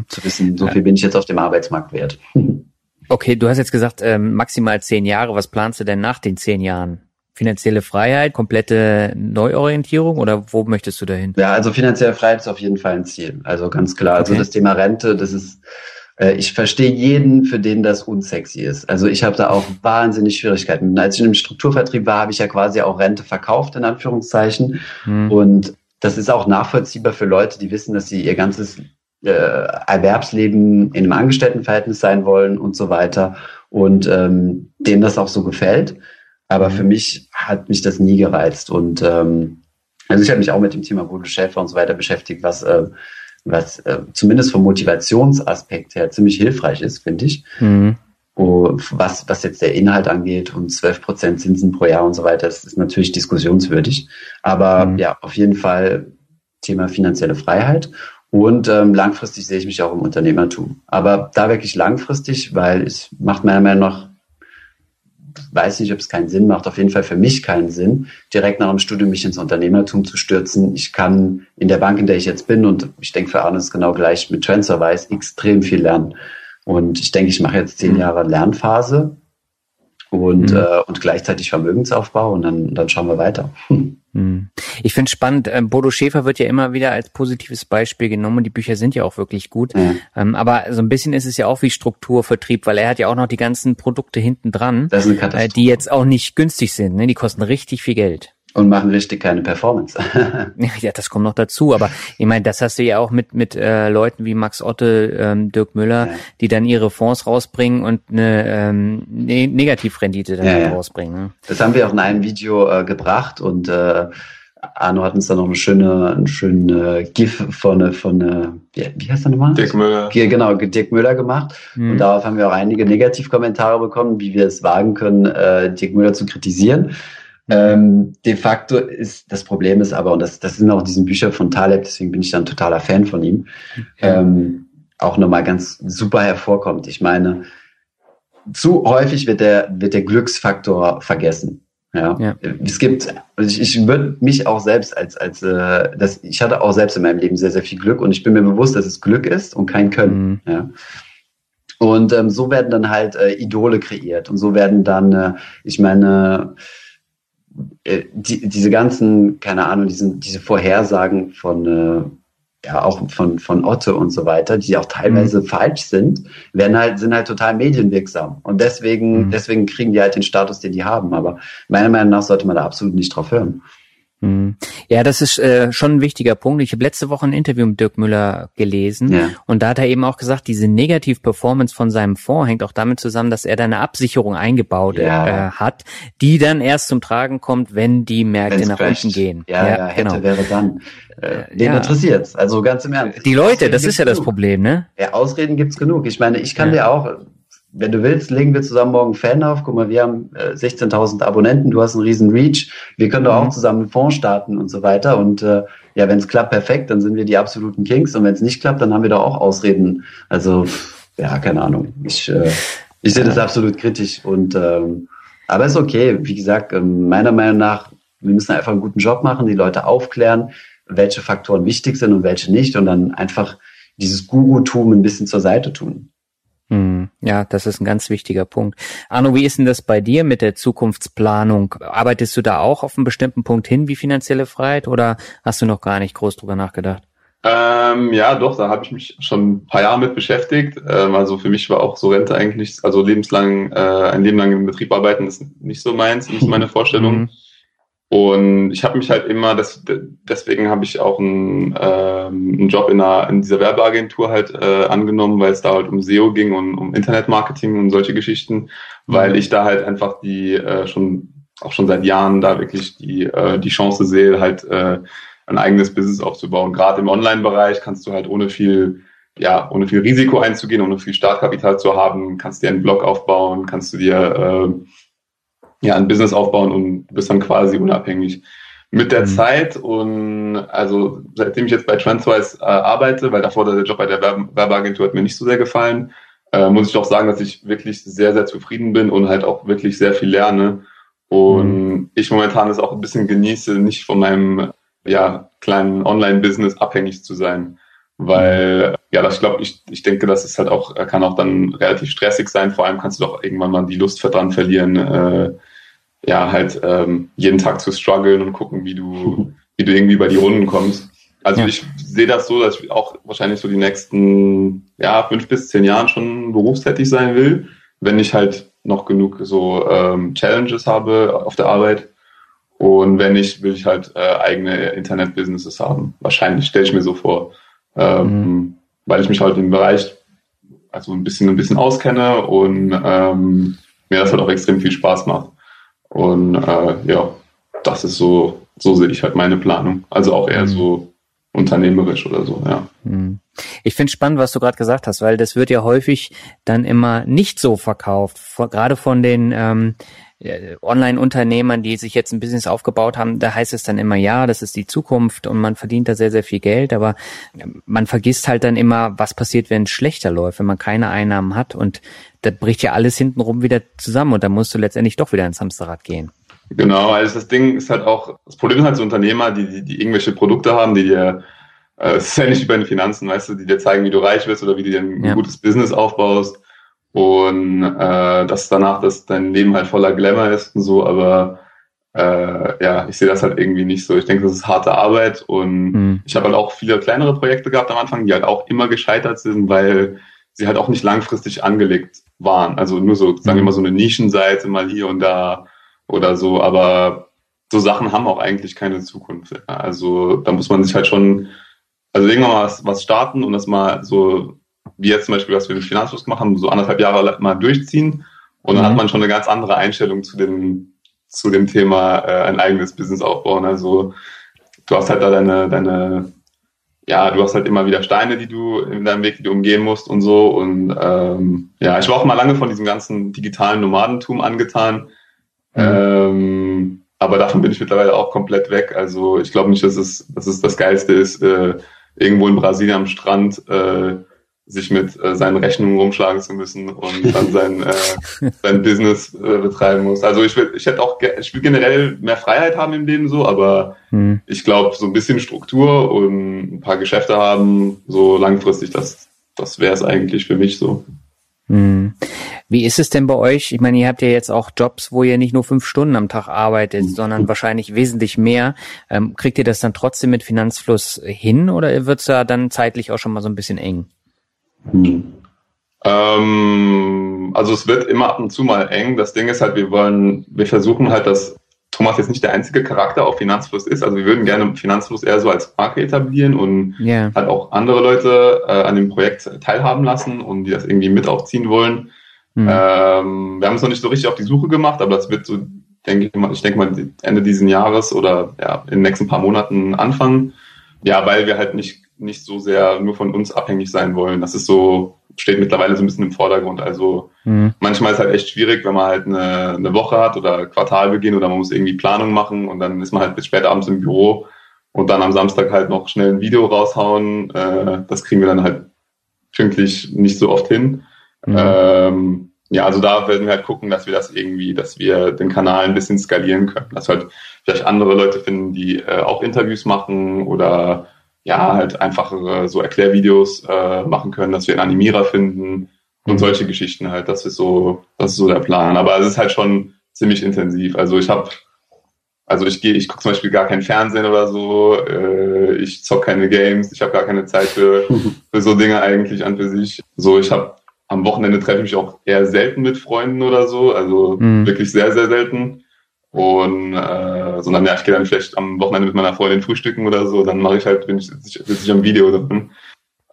Zu wissen, so viel bin ich jetzt auf dem Arbeitsmarkt wert. Okay, du hast jetzt gesagt, ähm, maximal zehn Jahre. Was planst du denn nach den zehn Jahren? Finanzielle Freiheit, komplette Neuorientierung oder wo möchtest du dahin? Ja, also finanzielle Freiheit ist auf jeden Fall ein Ziel. Also ganz klar. Also okay. Also das Thema Rente, das ist, äh, ich verstehe jeden, für den das unsexy ist. Also ich habe da auch wahnsinnig Schwierigkeiten. Als ich im Strukturvertrieb war, habe ich ja quasi auch Rente verkauft, in Anführungszeichen. Hm. Und das ist auch nachvollziehbar für Leute, die wissen, dass sie ihr ganzes äh, Erwerbsleben in einem Angestelltenverhältnis sein wollen und so weiter und ähm, denen das auch so gefällt. Aber für mich hat mich das nie gereizt und ähm, also ich habe mich auch mit dem Thema Schäfer und so weiter beschäftigt, was äh, was äh, zumindest vom Motivationsaspekt her ziemlich hilfreich ist, finde ich. Mhm. Oh, was, was jetzt der Inhalt angeht und 12 Prozent Zinsen pro Jahr und so weiter, das ist natürlich diskussionswürdig. Aber mhm. ja, auf jeden Fall Thema finanzielle Freiheit. Und ähm, langfristig sehe ich mich auch im Unternehmertum. Aber da wirklich langfristig, weil es macht meiner Meinung nach, weiß nicht, ob es keinen Sinn macht, auf jeden Fall für mich keinen Sinn, direkt nach dem Studium mich ins Unternehmertum zu stürzen. Ich kann in der Bank, in der ich jetzt bin, und ich denke für Arne ist genau gleich mit TransferWise, extrem viel lernen. Und ich denke, ich mache jetzt zehn. Jahre Lernphase und, mhm. äh, und gleichzeitig Vermögensaufbau und dann, dann schauen wir weiter. Mhm. Ich finde spannend, ähm, Bodo Schäfer wird ja immer wieder als positives Beispiel genommen und die Bücher sind ja auch wirklich gut. Mhm. Ähm, aber so ein bisschen ist es ja auch wie Strukturvertrieb, weil er hat ja auch noch die ganzen Produkte hinten dran, äh, die jetzt auch nicht günstig sind. Ne? Die kosten richtig viel Geld und machen richtig keine Performance. ja, das kommt noch dazu. Aber ich meine, das hast du ja auch mit mit äh, Leuten wie Max Otte, ähm, Dirk Müller, ja. die dann ihre Fonds rausbringen und eine ähm, ne Negativrendite dann ja, ja. rausbringen. Ne? Das haben wir auch in einem Video äh, gebracht und äh, Arno hat uns da noch eine schöne, einen schönen äh, GIF von, von äh, wie, wie heißt der nochmal? Dirk Müller. Genau, Dirk Müller gemacht. Mhm. Und darauf haben wir auch einige Negativkommentare bekommen, wie wir es wagen können, äh, Dirk Müller zu kritisieren. Ähm, de facto ist das Problem ist aber, und das, das sind auch diesen Bücher von Taleb, deswegen bin ich dann totaler Fan von ihm, okay. ähm, auch nochmal ganz super hervorkommt. Ich meine, zu häufig wird der, wird der Glücksfaktor vergessen. Ja. ja. Es gibt, also ich, ich würde mich auch selbst als, als äh, das, ich hatte auch selbst in meinem Leben sehr, sehr viel Glück und ich bin mir bewusst, dass es Glück ist und kein Können. Mhm. Ja. Und ähm, so werden dann halt äh, Idole kreiert und so werden dann, äh, ich meine, äh, die, diese ganzen, keine Ahnung, diesen, diese Vorhersagen von äh, ja auch von, von Otto und so weiter, die auch teilweise mhm. falsch sind, werden halt, sind halt total medienwirksam. Und deswegen, mhm. deswegen kriegen die halt den Status, den die haben. Aber meiner Meinung nach sollte man da absolut nicht drauf hören. Hm. Ja, das ist äh, schon ein wichtiger Punkt. Ich habe letzte Woche ein Interview mit Dirk Müller gelesen ja. und da hat er eben auch gesagt, diese Negativ-Performance von seinem Fonds hängt auch damit zusammen, dass er da eine Absicherung eingebaut ja. äh, hat, die dann erst zum Tragen kommt, wenn die Märkte Wenn's nach crasht. unten gehen. Ja, ja, ja hätte, genau. wäre dann. Äh, den ja. interessiert's. Also ganz im Ernst. Die Leute, das ist ja genug. das Problem, ne? Ja, Ausreden gibt's genug. Ich meine, ich kann dir auch wenn du willst, legen wir zusammen morgen Fan auf. Guck mal, wir haben äh, 16.000 Abonnenten, du hast einen riesen Reach. Wir können doch auch mhm. zusammen einen Fonds starten und so weiter. Und äh, ja, wenn es klappt, perfekt, dann sind wir die absoluten Kings. Und wenn es nicht klappt, dann haben wir da auch Ausreden. Also, ja, keine Ahnung. Ich, äh, ich sehe das absolut kritisch. Und ähm, aber ist okay. Wie gesagt, ähm, meiner Meinung nach, wir müssen einfach einen guten Job machen, die Leute aufklären, welche Faktoren wichtig sind und welche nicht. Und dann einfach dieses Guru-Tum ein bisschen zur Seite tun. Hm, ja, das ist ein ganz wichtiger Punkt. Arno, wie ist denn das bei dir mit der Zukunftsplanung? Arbeitest du da auch auf einen bestimmten Punkt hin wie finanzielle Freiheit oder hast du noch gar nicht groß drüber nachgedacht? Ähm, ja, doch, da habe ich mich schon ein paar Jahre mit beschäftigt. Ähm, also für mich war auch so Rente eigentlich, also lebenslang, äh, ein Leben lang im Betrieb arbeiten ist nicht so meins, nicht meine Vorstellung. Und ich habe mich halt immer, das, deswegen habe ich auch einen, ähm, einen Job in, einer, in dieser Werbeagentur halt äh, angenommen, weil es da halt um SEO ging und um Internetmarketing und solche Geschichten, weil mhm. ich da halt einfach die äh, schon auch schon seit Jahren da wirklich die äh, die Chance sehe, halt äh, ein eigenes Business aufzubauen. Gerade im Online-Bereich kannst du halt ohne viel ja, ohne viel Risiko einzugehen, ohne viel Startkapital zu haben, kannst dir einen Blog aufbauen, kannst du dir äh, ja, ein Business aufbauen und bist dann quasi unabhängig. Mit der mhm. Zeit und also seitdem ich jetzt bei Transwise äh, arbeite, weil davor der Job bei der Werbeagentur hat mir nicht so sehr gefallen, äh, muss ich doch sagen, dass ich wirklich sehr, sehr zufrieden bin und halt auch wirklich sehr viel lerne. Und mhm. ich momentan es auch ein bisschen genieße, nicht von meinem ja, kleinen Online-Business abhängig zu sein. Weil, ja, das, ich glaube, ich, ich denke, das ist halt auch, kann auch dann relativ stressig sein. Vor allem kannst du doch irgendwann mal die Lust dran verlieren, äh, ja, halt ähm, jeden Tag zu strugglen und gucken, wie du, wie du irgendwie bei die Runden kommst. Also ja. ich sehe das so, dass ich auch wahrscheinlich so die nächsten ja, fünf bis zehn Jahren schon berufstätig sein will, wenn ich halt noch genug so ähm, Challenges habe auf der Arbeit. Und wenn nicht, will ich halt äh, eigene Internet-Businesses haben. Wahrscheinlich stelle ich mir so vor ähm, mhm. weil ich mich halt im Bereich also ein bisschen ein bisschen auskenne und ähm, mir das halt auch extrem viel Spaß macht. Und äh, ja, das ist so, so sehe ich halt meine Planung. Also auch eher mhm. so unternehmerisch oder so, ja. Mhm. Ich finde spannend, was du gerade gesagt hast, weil das wird ja häufig dann immer nicht so verkauft, gerade von den ähm, äh, Online-Unternehmern, die sich jetzt ein Business aufgebaut haben, da heißt es dann immer, ja, das ist die Zukunft und man verdient da sehr, sehr viel Geld, aber man vergisst halt dann immer, was passiert, wenn es schlechter läuft, wenn man keine Einnahmen hat und da bricht ja alles hintenrum wieder zusammen und dann musst du letztendlich doch wieder ins Hamsterrad gehen. Genau, also das Ding ist halt auch, das Problem ist halt so Unternehmer, die, die, die irgendwelche Produkte haben, die dir, äh, es ist ja nicht wie bei den Finanzen, weißt du, die dir zeigen, wie du reich wirst oder wie du dir ein ja. gutes Business aufbaust und äh, dass danach dass dein Leben halt voller Glamour ist und so, aber äh, ja, ich sehe das halt irgendwie nicht so. Ich denke, das ist harte Arbeit und mhm. ich habe halt auch viele kleinere Projekte gehabt am Anfang, die halt auch immer gescheitert sind, weil sie halt auch nicht langfristig angelegt waren. Also nur so, sagen wir mhm. mal, so eine Nischenseite mal hier und da oder so, aber so Sachen haben auch eigentlich keine Zukunft. Also da muss man sich halt schon, also irgendwann mal was, was starten und das mal so wie jetzt zum Beispiel, was wir mit Finanzfluss gemacht haben, so anderthalb Jahre mal durchziehen. Und dann mhm. hat man schon eine ganz andere Einstellung zu dem, zu dem Thema äh, ein eigenes Business aufbauen. Also du hast halt da deine, deine, ja, du hast halt immer wieder Steine, die du in deinem Weg, die du umgehen musst und so. Und ähm, ja, ich war auch mal lange von diesem ganzen digitalen Nomadentum angetan. Mhm. Ähm, aber davon bin ich mittlerweile auch komplett weg. Also ich glaube nicht, dass es, dass es das Geilste ist, äh, irgendwo in Brasilien am Strand äh, sich mit äh, seinen Rechnungen rumschlagen zu müssen und dann sein, äh, sein Business äh, betreiben muss. Also ich will, ich hätte auch, ich will generell mehr Freiheit haben im Leben so, aber hm. ich glaube, so ein bisschen Struktur und ein paar Geschäfte haben, so langfristig, das, das wäre es eigentlich für mich so. Hm. Wie ist es denn bei euch? Ich meine, ihr habt ja jetzt auch Jobs, wo ihr nicht nur fünf Stunden am Tag arbeitet, mhm. sondern wahrscheinlich wesentlich mehr. Ähm, kriegt ihr das dann trotzdem mit Finanzfluss hin oder wird es da dann zeitlich auch schon mal so ein bisschen eng? Hm. Ähm, also es wird immer ab und zu mal eng. Das Ding ist halt, wir wollen, wir versuchen halt, dass Thomas jetzt nicht der einzige Charakter auf Finanzfluss ist. Also wir würden gerne Finanzfluss eher so als Marke etablieren und yeah. halt auch andere Leute äh, an dem Projekt teilhaben lassen und die das irgendwie mit aufziehen wollen. Mhm. Ähm, wir haben es noch nicht so richtig auf die Suche gemacht, aber das wird so, denke ich mal, ich denke mal Ende dieses Jahres oder ja, in den nächsten paar Monaten anfangen. Ja, weil wir halt nicht, nicht so sehr nur von uns abhängig sein wollen. Das ist so, steht mittlerweile so ein bisschen im Vordergrund. Also mhm. manchmal ist halt echt schwierig, wenn man halt eine, eine Woche hat oder Quartalbeginn oder man muss irgendwie Planung machen und dann ist man halt bis spät abends im Büro und dann am Samstag halt noch schnell ein Video raushauen. Äh, das kriegen wir dann halt pünktlich nicht so oft hin. Mhm. Ähm, ja, also da werden wir halt gucken, dass wir das irgendwie, dass wir den Kanal ein bisschen skalieren können. Dass halt vielleicht andere Leute finden, die äh, auch Interviews machen oder ja, halt einfachere so Erklärvideos äh, machen können, dass wir einen Animierer finden und mhm. solche Geschichten halt. Das ist so, das ist so der Plan. Aber es ist halt schon ziemlich intensiv. Also ich habe, also ich gehe, ich gucke zum Beispiel gar kein Fernsehen oder so. Äh, ich zock keine Games. Ich habe gar keine Zeit für, für so Dinge eigentlich an für sich. So, ich habe am Wochenende treffe ich mich auch eher selten mit Freunden oder so. Also mhm. wirklich sehr, sehr selten. Und äh, sondern ja, ich gehe dann vielleicht am Wochenende mit meiner Freundin frühstücken oder so, dann mache ich halt, bin ich, sitze ich am Video drin.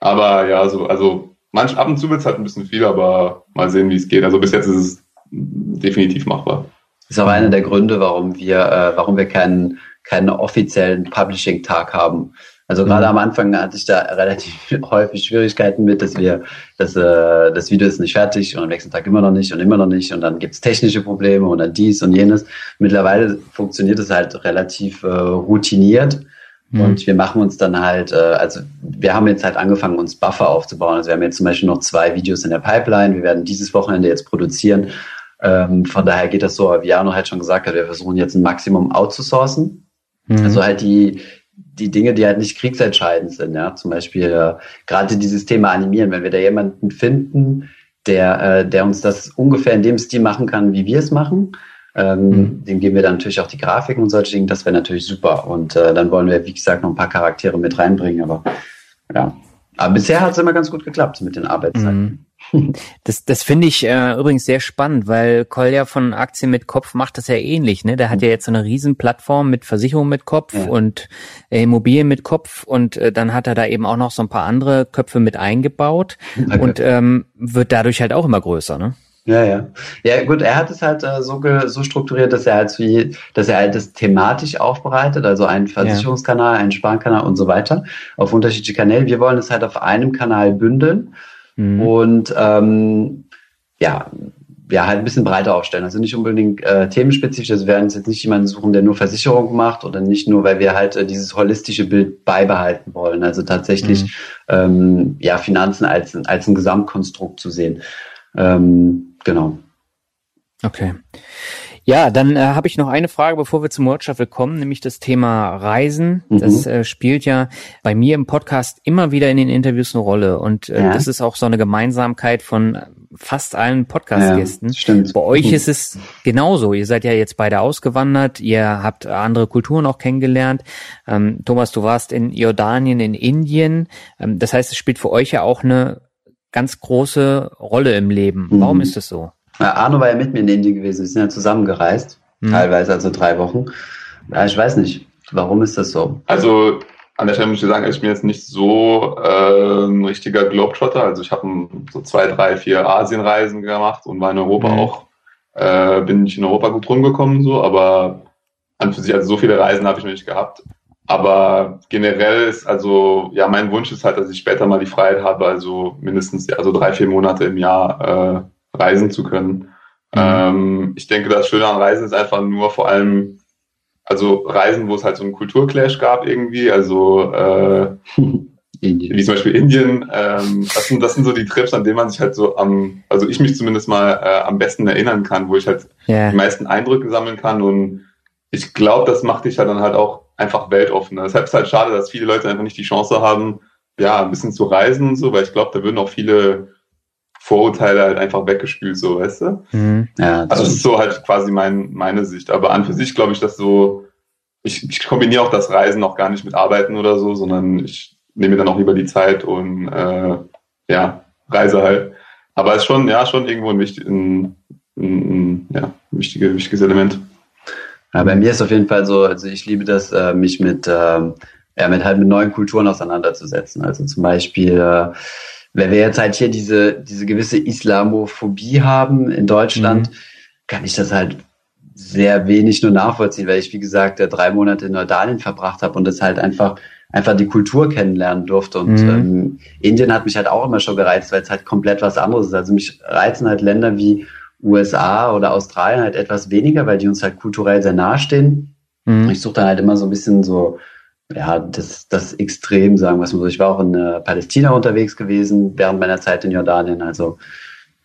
Aber ja, so, also manch ab und zu wird es halt ein bisschen viel, aber mal sehen, wie es geht. Also bis jetzt ist es definitiv machbar. Das ist aber einer der Gründe, warum wir, äh, warum wir keinen, keinen offiziellen Publishing-Tag haben. Also gerade mhm. am Anfang hatte ich da relativ häufig Schwierigkeiten mit, dass wir, dass äh, das Video ist nicht fertig und am nächsten Tag immer noch nicht und immer noch nicht und dann gibt's technische Probleme und dann dies und jenes. Mittlerweile funktioniert es halt relativ äh, routiniert mhm. und wir machen uns dann halt, äh, also wir haben jetzt halt angefangen, uns Buffer aufzubauen. Also wir haben jetzt zum Beispiel noch zwei Videos in der Pipeline. Wir werden dieses Wochenende jetzt produzieren. Ähm, von daher geht das so, wie Jano halt schon gesagt hat, wir versuchen jetzt ein Maximum outzusourcen. Mhm. Also halt die, die Dinge, die halt nicht kriegsentscheidend sind, ja, zum Beispiel äh, gerade dieses Thema Animieren, wenn wir da jemanden finden, der, äh, der uns das ungefähr in dem Stil machen kann, wie wir es machen, ähm, mhm. dem geben wir dann natürlich auch die Grafiken und solche Dinge, das wäre natürlich super. Und äh, dann wollen wir, wie gesagt, noch ein paar Charaktere mit reinbringen, aber ja. Aber bisher hat es immer ganz gut geklappt mit den Arbeitszeiten. Mhm. Das, das finde ich äh, übrigens sehr spannend, weil Kolja von Aktien mit Kopf macht das ja ähnlich. Ne? Der hat ja jetzt so eine riesen Plattform mit Versicherung mit Kopf ja. und äh, Immobilien mit Kopf und äh, dann hat er da eben auch noch so ein paar andere Köpfe mit eingebaut okay. und ähm, wird dadurch halt auch immer größer. Ne? Ja, ja. Ja, gut, er hat es halt äh, so, so strukturiert, dass er halt wie, dass er halt das thematisch aufbereitet, also einen Versicherungskanal, einen Sparkanal und so weiter, auf unterschiedliche Kanäle. Wir wollen es halt auf einem Kanal bündeln Mhm. Und ähm, ja, ja, halt ein bisschen breiter aufstellen. Also nicht unbedingt äh, themenspezifisch. Also wir werden jetzt nicht jemanden suchen, der nur Versicherung macht oder nicht nur, weil wir halt äh, dieses holistische Bild beibehalten wollen. Also tatsächlich mhm. ähm, ja Finanzen als, als ein Gesamtkonstrukt zu sehen. Ähm, genau. Okay. Ja, dann äh, habe ich noch eine Frage, bevor wir zum Workshop kommen, nämlich das Thema Reisen. Mhm. Das äh, spielt ja bei mir im Podcast immer wieder in den Interviews eine Rolle. Und äh, ja. das ist auch so eine Gemeinsamkeit von fast allen Podcast-Gästen. Ja, bei euch mhm. ist es genauso. Ihr seid ja jetzt beide ausgewandert, ihr habt andere Kulturen auch kennengelernt. Ähm, Thomas, du warst in Jordanien, in Indien. Ähm, das heißt, es spielt für euch ja auch eine ganz große Rolle im Leben. Warum mhm. ist es so? Arno war ja mit mir in Indien gewesen. Wir sind ja zusammengereist, mhm. teilweise also drei Wochen. Ja, ich weiß nicht, warum ist das so? Also an der Stelle muss ich sagen, ich bin jetzt nicht so äh, ein richtiger Globetrotter. Also ich habe so zwei, drei, vier Asienreisen gemacht und war in Europa mhm. auch, äh, bin ich in Europa gut rumgekommen, so, aber an für sich, also so viele Reisen habe ich noch nicht gehabt. Aber generell ist also, ja, mein Wunsch ist halt, dass ich später mal die Freiheit habe, also mindestens ja, also drei, vier Monate im Jahr äh, reisen zu können. Mhm. Ähm, ich denke, das Schöne an Reisen ist einfach nur vor allem, also Reisen, wo es halt so einen Kulturclash gab irgendwie. Also äh, Indien. wie zum Beispiel Indien. Ähm, das, sind, das sind so die Trips, an denen man sich halt so am, also ich mich zumindest mal äh, am besten erinnern kann, wo ich halt yeah. die meisten Eindrücke sammeln kann und ich glaube, das macht dich ja dann halt auch einfach weltoffener. Deshalb ist es halt schade, dass viele Leute einfach nicht die Chance haben, ja, ein bisschen zu reisen und so, weil ich glaube, da würden auch viele Vorurteile halt einfach weggespült, so, weißt du? Mhm. Ja, das also das ist so halt quasi mein, meine Sicht. Aber an für sich glaube ich, dass so, ich, ich kombiniere auch das Reisen auch gar nicht mit Arbeiten oder so, sondern ich nehme mir dann auch lieber die Zeit und äh, ja, reise halt. Aber es ist schon, ja, schon irgendwo ein, wichtig, ein, ein, ja, wichtige, wichtiges Element. Ja, bei mir ist auf jeden Fall so, also ich liebe das, äh, mich mit, äh, ja, mit halt mit neuen Kulturen auseinanderzusetzen. Also zum Beispiel, äh, wenn wir jetzt halt hier diese, diese gewisse Islamophobie haben in Deutschland, mhm. kann ich das halt sehr wenig nur nachvollziehen, weil ich, wie gesagt, drei Monate in Jordanien verbracht habe und das halt einfach einfach die Kultur kennenlernen durfte. Und mhm. ähm, Indien hat mich halt auch immer schon gereizt, weil es halt komplett was anderes ist. Also mich reizen halt Länder wie USA oder Australien halt etwas weniger, weil die uns halt kulturell sehr nahestehen. Mhm. Ich suche dann halt immer so ein bisschen so, ja, das, das Extrem, sagen wir es mal so. Ich war auch in äh, Palästina unterwegs gewesen während meiner Zeit in Jordanien. Also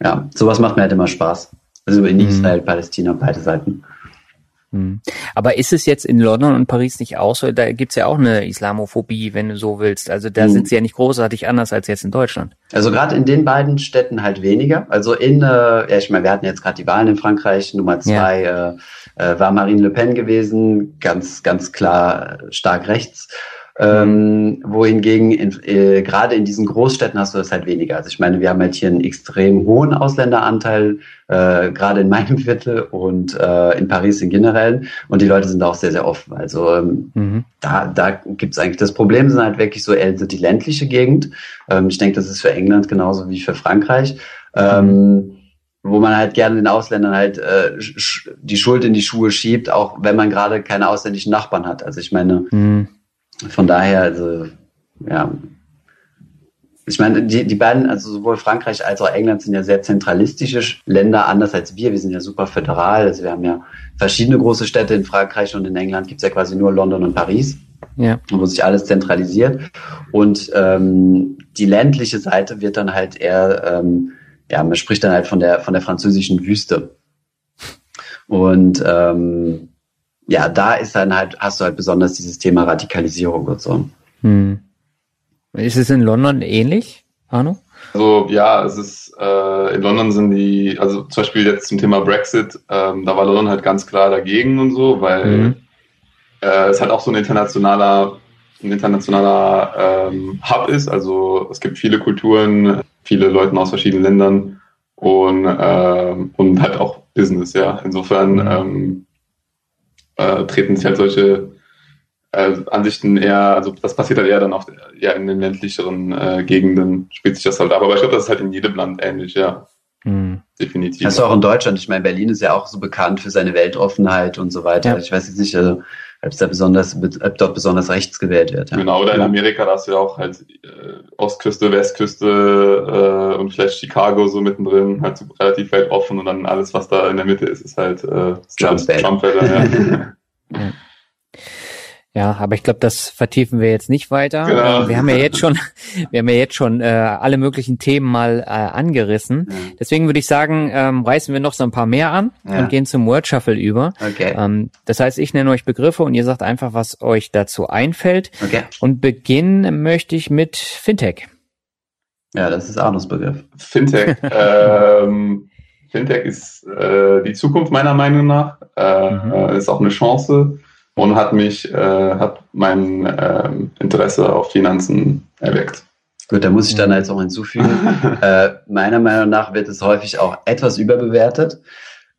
ja, sowas macht mir halt immer Spaß. Also in mhm. Israel, Palästina, beide Seiten. Hm. Aber ist es jetzt in London und Paris nicht auch so? Da gibt's ja auch eine Islamophobie, wenn du so willst. Also da hm. sind sie ja nicht großartig anders als jetzt in Deutschland. Also gerade in den beiden Städten halt weniger. Also in, äh, ja, ich meine, wir hatten jetzt gerade die Wahlen in Frankreich. Nummer zwei ja. äh, äh war Marine Le Pen gewesen, ganz, ganz klar stark rechts. Ähm, wohingegen in, äh, gerade in diesen Großstädten hast du das halt weniger. Also ich meine, wir haben halt hier einen extrem hohen Ausländeranteil, äh, gerade in meinem Viertel und äh, in Paris in generell. Und die Leute sind auch sehr, sehr offen. Also ähm, mhm. da, da gibt's eigentlich das Problem, sind halt wirklich so eher die ländliche Gegend. Ähm, ich denke, das ist für England genauso wie für Frankreich. Ähm, wo man halt gerne den Ausländern halt äh, die Schuld in die Schuhe schiebt, auch wenn man gerade keine ausländischen Nachbarn hat. Also ich meine, mhm von daher, also, ja. Ich meine, die, die beiden, also sowohl Frankreich als auch England sind ja sehr zentralistische Länder, anders als wir. Wir sind ja super föderal. Also wir haben ja verschiedene große Städte in Frankreich und in England gibt's ja quasi nur London und Paris. Ja. Wo sich alles zentralisiert. Und ähm, die ländliche Seite wird dann halt eher, ähm, ja, man spricht dann halt von der von der französischen Wüste. Und ähm, ja, da ist dann halt, hast du halt besonders dieses Thema Radikalisierung und so. Hm. Ist es in London ähnlich, Arno? Also ja, es ist äh, in London sind die, also zum Beispiel jetzt zum Thema Brexit, ähm, da war London halt ganz klar dagegen und so, weil mhm. äh, es halt auch so ein internationaler, ein internationaler ähm, Hub ist. Also es gibt viele Kulturen, viele Leute aus verschiedenen Ländern und äh, und halt auch Business, ja. Insofern mhm. ähm, äh, treten sich halt solche äh, Ansichten eher, also das passiert halt eher dann auch eher in den ländlicheren äh, Gegenden, spielt sich das halt ab. Aber ich glaube, das ist halt in jedem Land ähnlich, ja. Hm. Definitiv. Also auch in Deutschland. Ich meine, Berlin ist ja auch so bekannt für seine Weltoffenheit und so weiter. Ja. Ich weiß jetzt nicht, also, ob, da besonders, ob dort besonders rechts gewählt wird. Ja. Genau, oder in Amerika, da hast du ja auch halt äh, Ostküste, Westküste äh, und vielleicht Chicago so mittendrin, halt so relativ weit offen und dann alles, was da in der Mitte ist, ist halt äh, Trump. Trump ja. ja. Aber ich glaube, das vertiefen wir jetzt nicht weiter. Genau. Wir haben ja jetzt schon, wir haben ja jetzt schon äh, alle möglichen Themen mal äh, angerissen. Ja. Deswegen würde ich sagen, ähm, reißen wir noch so ein paar mehr an ja. und gehen zum Word Shuffle über. Okay. Ähm, das heißt, ich nenne euch Begriffe und ihr sagt einfach, was euch dazu einfällt. Okay. Und beginnen möchte ich mit Fintech. Ja, das ist Arnos Begriff. Fintech. ähm, Fintech ist äh, die Zukunft meiner Meinung nach. Äh, mhm. Ist auch eine Chance und hat mich, äh, hat mein äh, Interesse auf Finanzen erweckt. Gut, da muss ich dann jetzt auch hinzufügen. äh, meiner Meinung nach wird es häufig auch etwas überbewertet.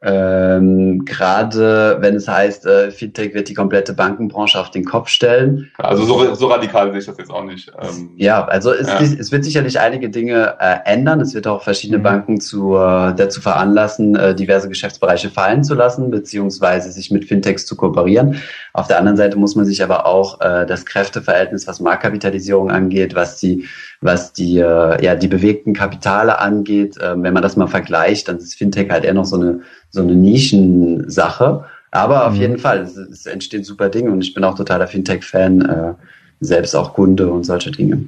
Ähm, Gerade wenn es heißt, äh, Fintech wird die komplette Bankenbranche auf den Kopf stellen. Also so, so radikal sehe ich das jetzt auch nicht. Ähm, ja, also es, ja. es, wird sicherlich einige Dinge äh, ändern. Es wird auch verschiedene mhm. Banken zu, äh, dazu veranlassen, äh, diverse Geschäftsbereiche fallen zu lassen, beziehungsweise sich mit Fintechs zu kooperieren. Auf der anderen Seite muss man sich aber auch äh, das Kräfteverhältnis, was Marktkapitalisierung angeht, was die was die, äh, ja, die bewegten Kapitale angeht, äh, wenn man das mal vergleicht, dann ist Fintech halt eher noch so eine, so eine Nischensache. Aber auf mhm. jeden Fall, es, es entstehen super Dinge und ich bin auch totaler Fintech-Fan, äh, selbst auch Kunde und solche Dinge.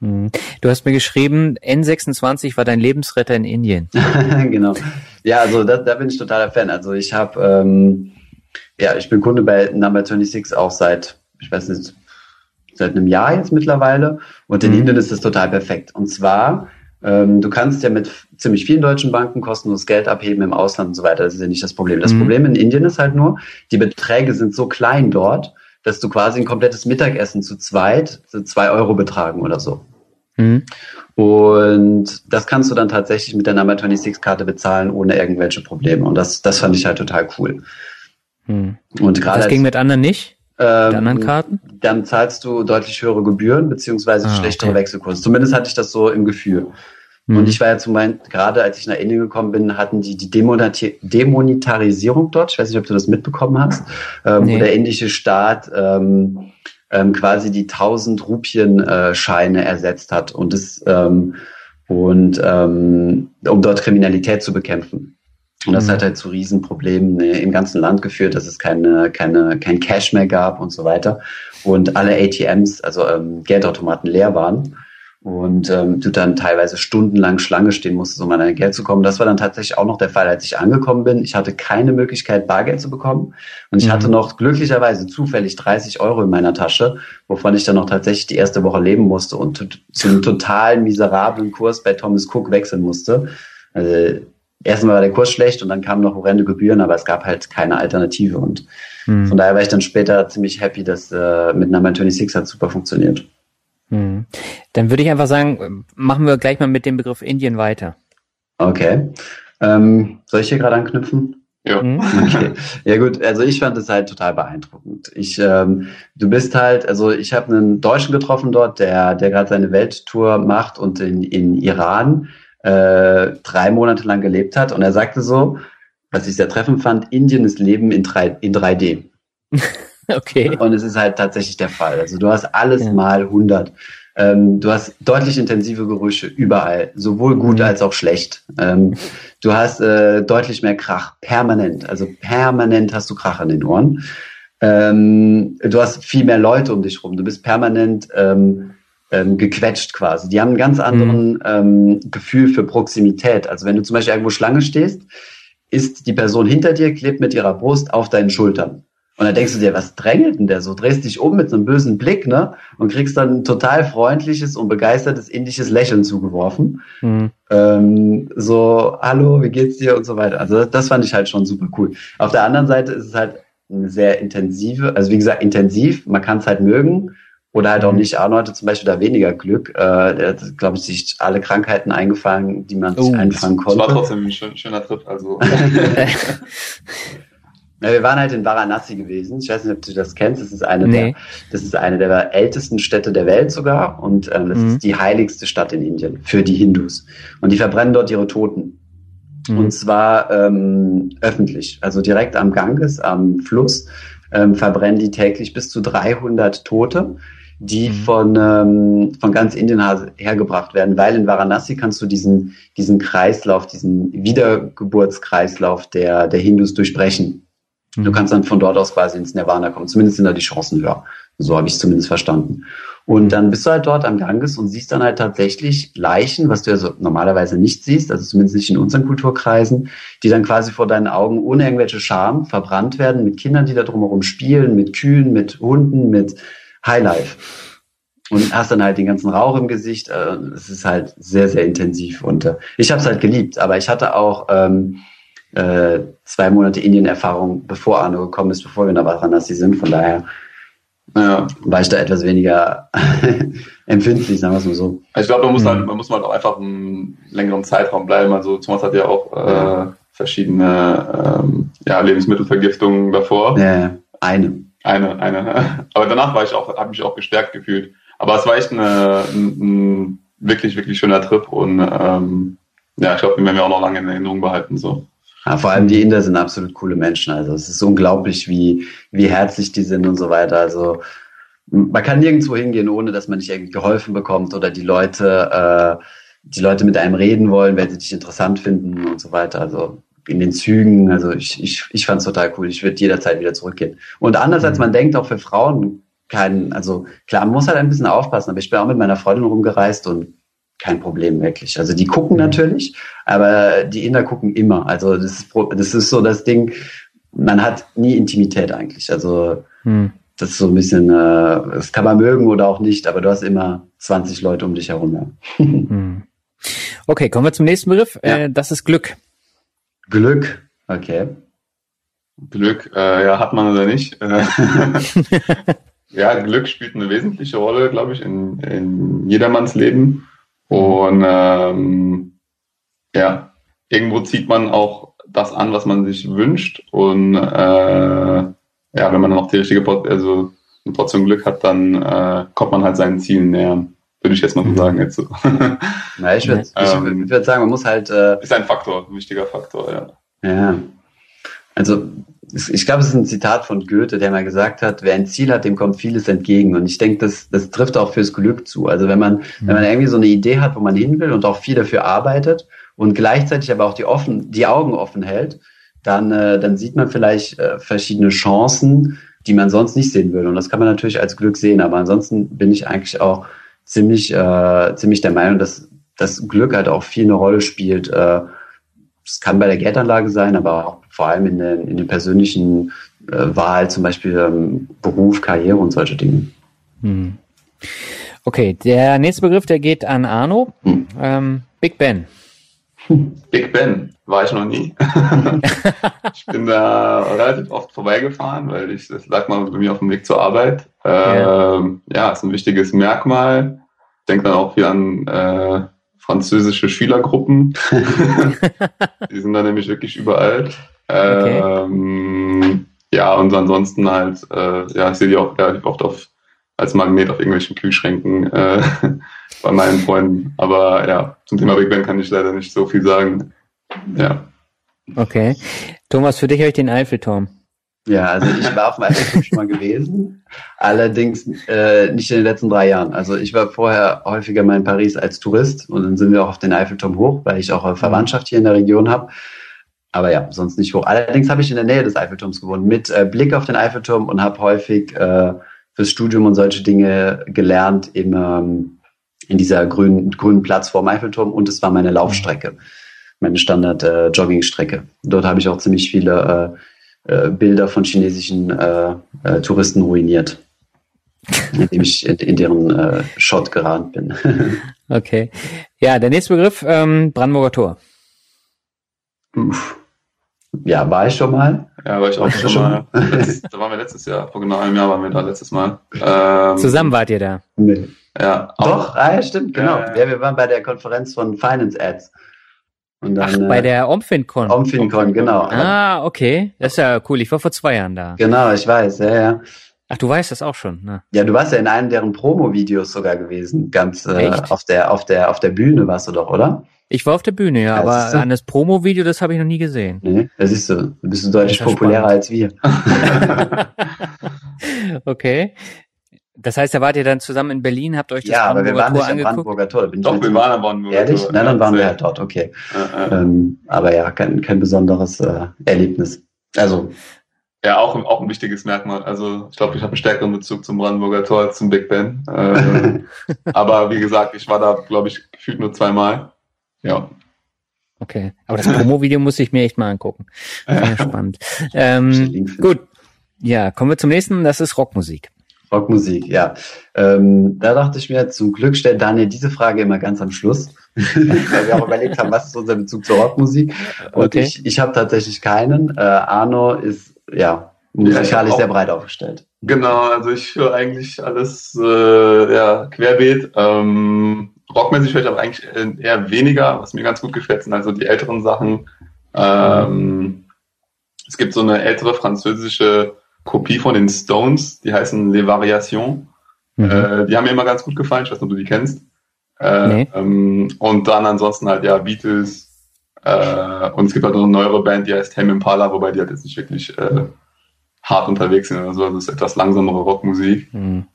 Mhm. Du hast mir geschrieben, N26 war dein Lebensretter in Indien. genau. Ja, also da, da bin ich totaler Fan. Also ich habe, ähm, ja, ich bin Kunde bei Number 26 auch seit, ich weiß nicht, seit einem Jahr jetzt mittlerweile. Und in mhm. Indien ist das total perfekt. Und zwar, ähm, du kannst ja mit ziemlich vielen deutschen Banken kostenlos Geld abheben im Ausland und so weiter. Das ist ja nicht das Problem. Das mhm. Problem in Indien ist halt nur, die Beträge sind so klein dort, dass du quasi ein komplettes Mittagessen zu zweit so zwei Euro betragen oder so. Mhm. Und das kannst du dann tatsächlich mit der Number 26 Karte bezahlen ohne irgendwelche Probleme. Und das, das fand ich halt total cool. Mhm. Und gerade das ging mit anderen nicht? Ähm, Karten? Dann zahlst du deutlich höhere Gebühren beziehungsweise ah, schlechtere okay. Wechselkurse. Zumindest hatte ich das so im Gefühl. Mhm. Und ich war ja zum Beispiel, gerade als ich nach Indien gekommen bin, hatten die die Demonetarisierung dort. Ich weiß nicht, ob du das mitbekommen hast, ähm, nee. wo der indische Staat ähm, ähm, quasi die 1000 Rupien-Scheine äh, ersetzt hat und das ähm, und ähm, um dort Kriminalität zu bekämpfen. Und das mhm. hat halt zu Riesenproblemen äh, im ganzen Land geführt, dass es keine, keine, kein Cash mehr gab und so weiter. Und alle ATMs, also ähm, Geldautomaten leer waren und ähm, du dann teilweise stundenlang Schlange stehen musstest, um an dein Geld zu kommen. Das war dann tatsächlich auch noch der Fall, als ich angekommen bin. Ich hatte keine Möglichkeit, Bargeld zu bekommen. Und ich mhm. hatte noch glücklicherweise zufällig 30 Euro in meiner Tasche, wovon ich dann noch tatsächlich die erste Woche leben musste und zu einem total miserablen Kurs bei Thomas Cook wechseln musste. Also erstmal war der Kurs schlecht und dann kamen noch horrende Gebühren, aber es gab halt keine Alternative. Und mhm. von daher war ich dann später ziemlich happy, dass äh, mit Number 26 hat super funktioniert. Hm. Dann würde ich einfach sagen, machen wir gleich mal mit dem Begriff Indien weiter. Okay. Ähm, soll ich hier gerade anknüpfen? Ja. Hm? Okay. Ja gut, also ich fand es halt total beeindruckend. Ich, ähm, du bist halt, also ich habe einen Deutschen getroffen dort, der, der gerade seine Welttour macht und in, in Iran äh, drei Monate lang gelebt hat. Und er sagte so, was ich sehr treffend fand, Indien ist Leben in, 3, in 3D. Okay. Und es ist halt tatsächlich der Fall. Also du hast alles ja. mal 100. Ähm, du hast deutlich intensive Gerüche überall, sowohl gut mhm. als auch schlecht. Ähm, du hast äh, deutlich mehr Krach, permanent. Also permanent hast du Krach in den Ohren. Ähm, du hast viel mehr Leute um dich rum. Du bist permanent ähm, ähm, gequetscht quasi. Die haben einen ganz anderen mhm. ähm, Gefühl für Proximität. Also wenn du zum Beispiel irgendwo Schlange stehst, ist die Person hinter dir, klebt mit ihrer Brust auf deinen Schultern. Und dann denkst du dir, was drängelt denn der so? Drehst dich um mit so einem bösen Blick, ne? Und kriegst dann ein total freundliches und begeistertes indisches Lächeln zugeworfen. Mhm. Ähm, so, hallo, wie geht's dir und so weiter. Also das, das, fand ich halt schon super cool. Auf der anderen Seite ist es halt eine sehr intensive, also wie gesagt, intensiv, man kann es halt mögen. Oder halt auch nicht. Arno hatte zum Beispiel da weniger Glück. Äh, der hat, glaube ich, sich alle Krankheiten eingefangen, die man oh, sich einfangen konnte. Das war trotzdem ein schöner Trip. Also. Ja, wir waren halt in Varanasi gewesen. Ich weiß nicht, ob du das kennst. Das ist eine, nee. der, das ist eine der ältesten Städte der Welt sogar. Und ähm, das mhm. ist die heiligste Stadt in Indien für die Hindus. Und die verbrennen dort ihre Toten. Mhm. Und zwar ähm, öffentlich. Also direkt am Ganges, am Fluss, ähm, verbrennen die täglich bis zu 300 Tote die mhm. von, ähm, von ganz Indien hergebracht werden, weil in Varanasi kannst du diesen, diesen Kreislauf, diesen Wiedergeburtskreislauf der, der Hindus durchbrechen. Du kannst dann von dort aus quasi ins Nirvana kommen. Zumindest sind da die Chancen höher. So habe ich es zumindest verstanden. Und dann bist du halt dort am Ganges und siehst dann halt tatsächlich Leichen, was du ja so normalerweise nicht siehst, also zumindest nicht in unseren Kulturkreisen, die dann quasi vor deinen Augen ohne irgendwelche Scham verbrannt werden, mit Kindern, die da drumherum spielen, mit Kühen, mit Hunden, mit Highlife. Und hast dann halt den ganzen Rauch im Gesicht. Äh, es ist halt sehr, sehr intensiv. Und äh, ich habe es halt geliebt. Aber ich hatte auch ähm, äh, zwei Monate Indien-Erfahrung, bevor Arno gekommen ist, bevor wir nach Varanasi sind. Von daher ja. war ich da etwas weniger empfindlich, sagen wir es mal so. Ich glaube, man muss mhm. halt, man muss halt auch einfach einen längeren Zeitraum bleiben. Also Thomas hat ja auch äh, verschiedene ähm, ja, Lebensmittelvergiftungen davor. Ja, eine. Eine, eine. Aber danach war ich auch, habe mich auch gestärkt gefühlt. Aber es war echt eine, ein, ein wirklich, wirklich schöner Trip und ähm, ja, ich glaube, den werden wir auch noch lange in Erinnerung behalten. So. Ja, vor allem die Inder sind absolut coole Menschen. Also es ist unglaublich, wie, wie herzlich die sind und so weiter. Also man kann nirgendwo hingehen, ohne dass man nicht irgendwie geholfen bekommt oder die Leute, äh, die Leute mit einem reden wollen, wenn sie dich interessant finden und so weiter. Also in den Zügen. Also ich, ich, ich fand es total cool. Ich würde jederzeit wieder zurückgehen. Und anders als mhm. man denkt, auch für Frauen kein, also klar, man muss halt ein bisschen aufpassen, aber ich bin auch mit meiner Freundin rumgereist und kein Problem wirklich. Also die gucken mhm. natürlich, aber die Inder gucken immer. Also das ist, das ist so das Ding, man hat nie Intimität eigentlich. Also hm. das ist so ein bisschen, äh, das kann man mögen oder auch nicht, aber du hast immer 20 Leute um dich herum. Ja. Hm. Okay, kommen wir zum nächsten Begriff. Ja. Äh, das ist Glück. Glück, okay. Glück, äh, ja, hat man oder nicht. Äh, ja, Glück spielt eine wesentliche Rolle, glaube ich, in, in jedermanns Leben. Und ähm, ja, irgendwo zieht man auch das an, was man sich wünscht. Und äh, ja, wenn man dann auch die richtige, also eine Portion Glück hat, dann äh, kommt man halt seinen Zielen näher. Würde ich jetzt mal so sagen. Jetzt so. Na, ich würde ähm, würd sagen, man muss halt. Äh, ist ein Faktor, ein wichtiger Faktor, ja. Ja. Also ich glaube, es ist ein Zitat von Goethe, der mal gesagt hat, wer ein Ziel hat, dem kommt vieles entgegen. Und ich denke, das, das trifft auch fürs Glück zu. Also wenn man, mhm. wenn man irgendwie so eine Idee hat, wo man hin will und auch viel dafür arbeitet und gleichzeitig aber auch die, offen, die Augen offen hält, dann, äh, dann sieht man vielleicht äh, verschiedene Chancen, die man sonst nicht sehen würde. Und das kann man natürlich als Glück sehen. Aber ansonsten bin ich eigentlich auch ziemlich, äh, ziemlich der Meinung, dass das Glück halt auch viel eine Rolle spielt. Äh, es kann bei der Geldanlage sein, aber auch vor allem in den, in den persönlichen äh, Wahl, zum Beispiel ähm, Beruf, Karriere und solche Dinge. Hm. Okay, der nächste Begriff, der geht an Arno. Hm. Ähm, Big Ben. Big Ben war ich noch nie. ich bin da relativ oft vorbeigefahren, weil ich, das lag mal bei mir auf dem Weg zur Arbeit. Ähm, ja. ja, ist ein wichtiges Merkmal. Ich denke dann auch hier an äh, französische Schülergruppen. die sind da nämlich wirklich überall. Okay. Ähm, ja, und ansonsten halt, äh, ja, ich sehe die auch relativ oft auf, als Magnet auf irgendwelchen Kühlschränken äh, bei meinen Freunden. Aber ja, zum Thema Big Ben kann ich leider nicht so viel sagen. Ja. Okay. Thomas, für dich habe ich den Eiffelturm. Ja, also ich war auf dem Eiffelturm schon mal gewesen, allerdings äh, nicht in den letzten drei Jahren. Also ich war vorher häufiger mal in Paris als Tourist und dann sind wir auch auf den Eiffelturm hoch, weil ich auch Verwandtschaft hier in der Region habe. Aber ja, sonst nicht hoch. Allerdings habe ich in der Nähe des Eiffelturms gewohnt, mit äh, Blick auf den Eiffelturm und habe häufig äh, fürs Studium und solche Dinge gelernt im, ähm, in dieser grünen, grünen Platz vor dem Eiffelturm und es war meine Laufstrecke, meine Standard-Joggingstrecke. Äh, Dort habe ich auch ziemlich viele äh, äh, Bilder von chinesischen äh, äh, Touristen ruiniert, indem ich in, in deren äh, Shot geraten bin. okay. Ja, der nächste Begriff, ähm, Brandenburger Tor. Uff. Ja, war ich schon mal. Ja, war ich auch schon, schon mal. Letzt, da waren wir letztes Jahr, vor genau einem Jahr waren wir da letztes Mal. Ähm, Zusammen wart ihr da? Nee. Ja. Doch, ah, ja, stimmt, genau. Ja, ja, wir waren bei der Konferenz von Finance Ads. Und dann, Ach, bei äh, der OmfinCon. OmfinCon, genau. Ah, okay. Das ist ja cool. Ich war vor zwei Jahren da. Genau, ich weiß, ja, ja. Ach, du weißt das auch schon, ne? Ja, du warst ja in einem deren Promo-Videos sogar gewesen. Ganz äh, auf der, auf der, auf der Bühne warst du doch, oder? Ich war auf der Bühne, ja, ja aber an das Promo-Video, das habe ich noch nie gesehen. Nee, da siehst du, du bist deutlich populärer spannend. als wir. okay. Das heißt, da wart ihr dann zusammen in Berlin, habt euch das ja, Brandenburger aber wir waren nicht am Brandenburger Tor. Bin Doch, wir waren am Brandenburger Ehrlich? Tor. Nein, dann waren wir halt dort, okay. Äh, äh. Ähm, aber ja, kein, kein besonderes äh, Erlebnis. Also. Ja, auch, auch ein wichtiges Merkmal. Also ich glaube, ich habe einen stärkeren Bezug zum Brandenburger Tor als zum Big Ben. Äh, aber wie gesagt, ich war da, glaube ich, gefühlt nur zweimal. Ja. Okay, aber das Promo-Video muss ich mir echt mal angucken. Sehr spannend. Ähm, gut, ja, kommen wir zum nächsten. Das ist Rockmusik. Rockmusik, ja. Ähm, da dachte ich mir, zum Glück stellt Daniel diese Frage immer ganz am Schluss, weil wir auch überlegt haben, was ist unser Bezug zur Rockmusik. Und okay. ich, ich habe tatsächlich keinen. Äh, Arno ist ja musikalisch ja, sehr breit aufgestellt. Genau, also ich höre eigentlich alles äh, ja, querbeet. Ähm, rockmäßig ich aber eigentlich eher weniger. Was mir ganz gut gefällt, sind also die älteren Sachen. Ähm, es gibt so eine ältere französische Kopie von den Stones, die heißen Les Variations. Mhm. Äh, die haben mir immer ganz gut gefallen, ich weiß nicht, ob du die kennst. Äh, nee. ähm, und dann ansonsten halt ja Beatles äh, und es gibt halt noch eine neuere Band, die heißt Tame Impala, wobei die halt jetzt nicht wirklich äh, hart unterwegs sind oder so, also es ist etwas langsamere Rockmusik. Mhm.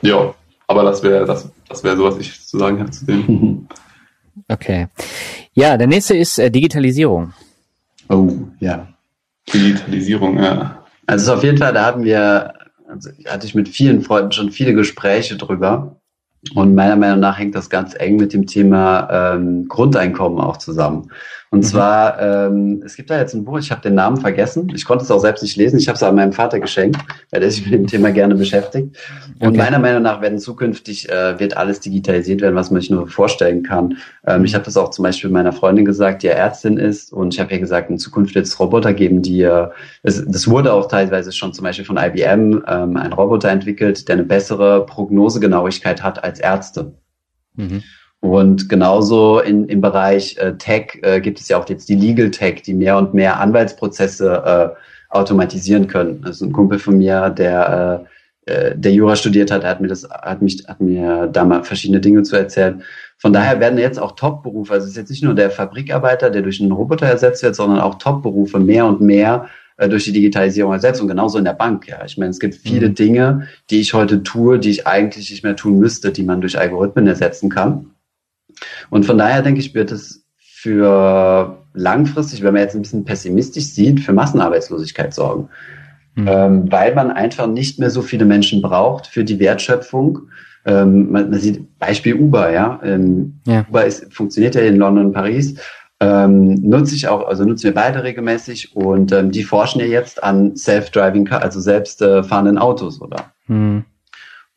Ja, aber das wäre das, das wäre so, was ich zu sagen hätte zu dem. Okay. Ja, der nächste ist äh, Digitalisierung. Oh, ja. Digitalisierung, ja. Also auf jeden Fall, da haben wir also hatte ich mit vielen Freunden schon viele Gespräche drüber. Und meiner Meinung nach hängt das ganz eng mit dem Thema ähm, Grundeinkommen auch zusammen. Und mhm. zwar, ähm, es gibt da jetzt ein Buch, ich habe den Namen vergessen. Ich konnte es auch selbst nicht lesen. Ich habe es an meinem Vater geschenkt, weil der sich mit dem Thema gerne beschäftigt. Und okay. meiner Meinung nach werden zukünftig, äh, wird alles digitalisiert werden, was man sich nur vorstellen kann. Ähm, mhm. Ich habe das auch zum Beispiel meiner Freundin gesagt, die ja Ärztin ist. Und ich habe ihr gesagt, in Zukunft wird es Roboter geben, die, äh, es, das wurde auch teilweise schon zum Beispiel von IBM ähm, ein Roboter entwickelt, der eine bessere Prognosegenauigkeit hat als Ärzte. Mhm. Und genauso in, im Bereich äh, Tech äh, gibt es ja auch jetzt die Legal Tech, die mehr und mehr Anwaltsprozesse äh, automatisieren können. Also ein Kumpel von mir, der äh, äh der Jura studiert hat, hat mir das, hat mich, hat mir da mal verschiedene Dinge zu erzählen. Von daher werden jetzt auch Top-Berufe, also es ist jetzt nicht nur der Fabrikarbeiter, der durch einen Roboter ersetzt wird, sondern auch Top-Berufe mehr und mehr äh, durch die Digitalisierung ersetzt und genauso in der Bank. Ja, ich meine, es gibt viele mhm. Dinge, die ich heute tue, die ich eigentlich nicht mehr tun müsste, die man durch Algorithmen ersetzen kann. Und von daher denke ich, wird es für langfristig, wenn man jetzt ein bisschen pessimistisch sieht, für Massenarbeitslosigkeit sorgen. Mhm. Ähm, weil man einfach nicht mehr so viele Menschen braucht für die Wertschöpfung. Ähm, man, man, sieht Beispiel Uber, ja. Ähm, ja. Uber ist, funktioniert ja in London und Paris. Ähm, nutze ich auch, also nutzen wir beide regelmäßig und ähm, die forschen ja jetzt an Self-Driving, also selbst äh, fahrenden Autos, oder? Mhm.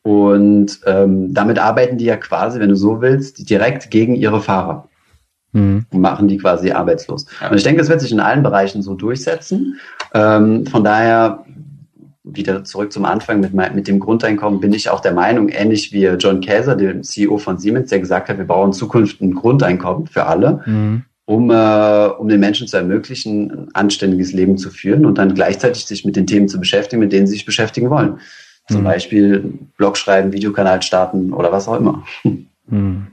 Und ähm, damit arbeiten die ja quasi, wenn du so willst, direkt gegen ihre Fahrer. Mhm. Und machen die quasi arbeitslos. Ja. Und ich denke, das wird sich in allen Bereichen so durchsetzen. Ähm, von daher, wieder zurück zum Anfang mit, mit dem Grundeinkommen, bin ich auch der Meinung, ähnlich wie John Käser, der CEO von Siemens, der gesagt hat, wir brauchen in Zukunft ein Grundeinkommen für alle. Mhm um, äh, um den Menschen zu ermöglichen, ein anständiges Leben zu führen und dann gleichzeitig sich mit den Themen zu beschäftigen, mit denen sie sich beschäftigen wollen. Zum mhm. Beispiel Blog schreiben, Videokanal starten oder was auch immer. Mhm.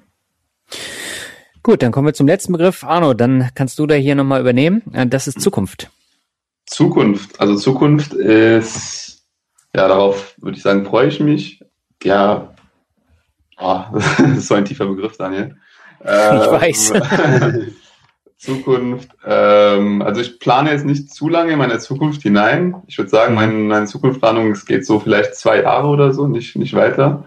Gut, dann kommen wir zum letzten Begriff. Arno, dann kannst du da hier nochmal übernehmen. Äh, das ist Zukunft. Zukunft. Also Zukunft ist, ja, darauf würde ich sagen, freue ich mich. Ja, oh, das ist so ein tiefer Begriff, Daniel. Äh, ich weiß. Zukunft. Ähm, also ich plane jetzt nicht zu lange in meine Zukunft hinein. Ich würde sagen, meine, meine Zukunftsplanung, es geht so vielleicht zwei Jahre oder so, nicht, nicht weiter.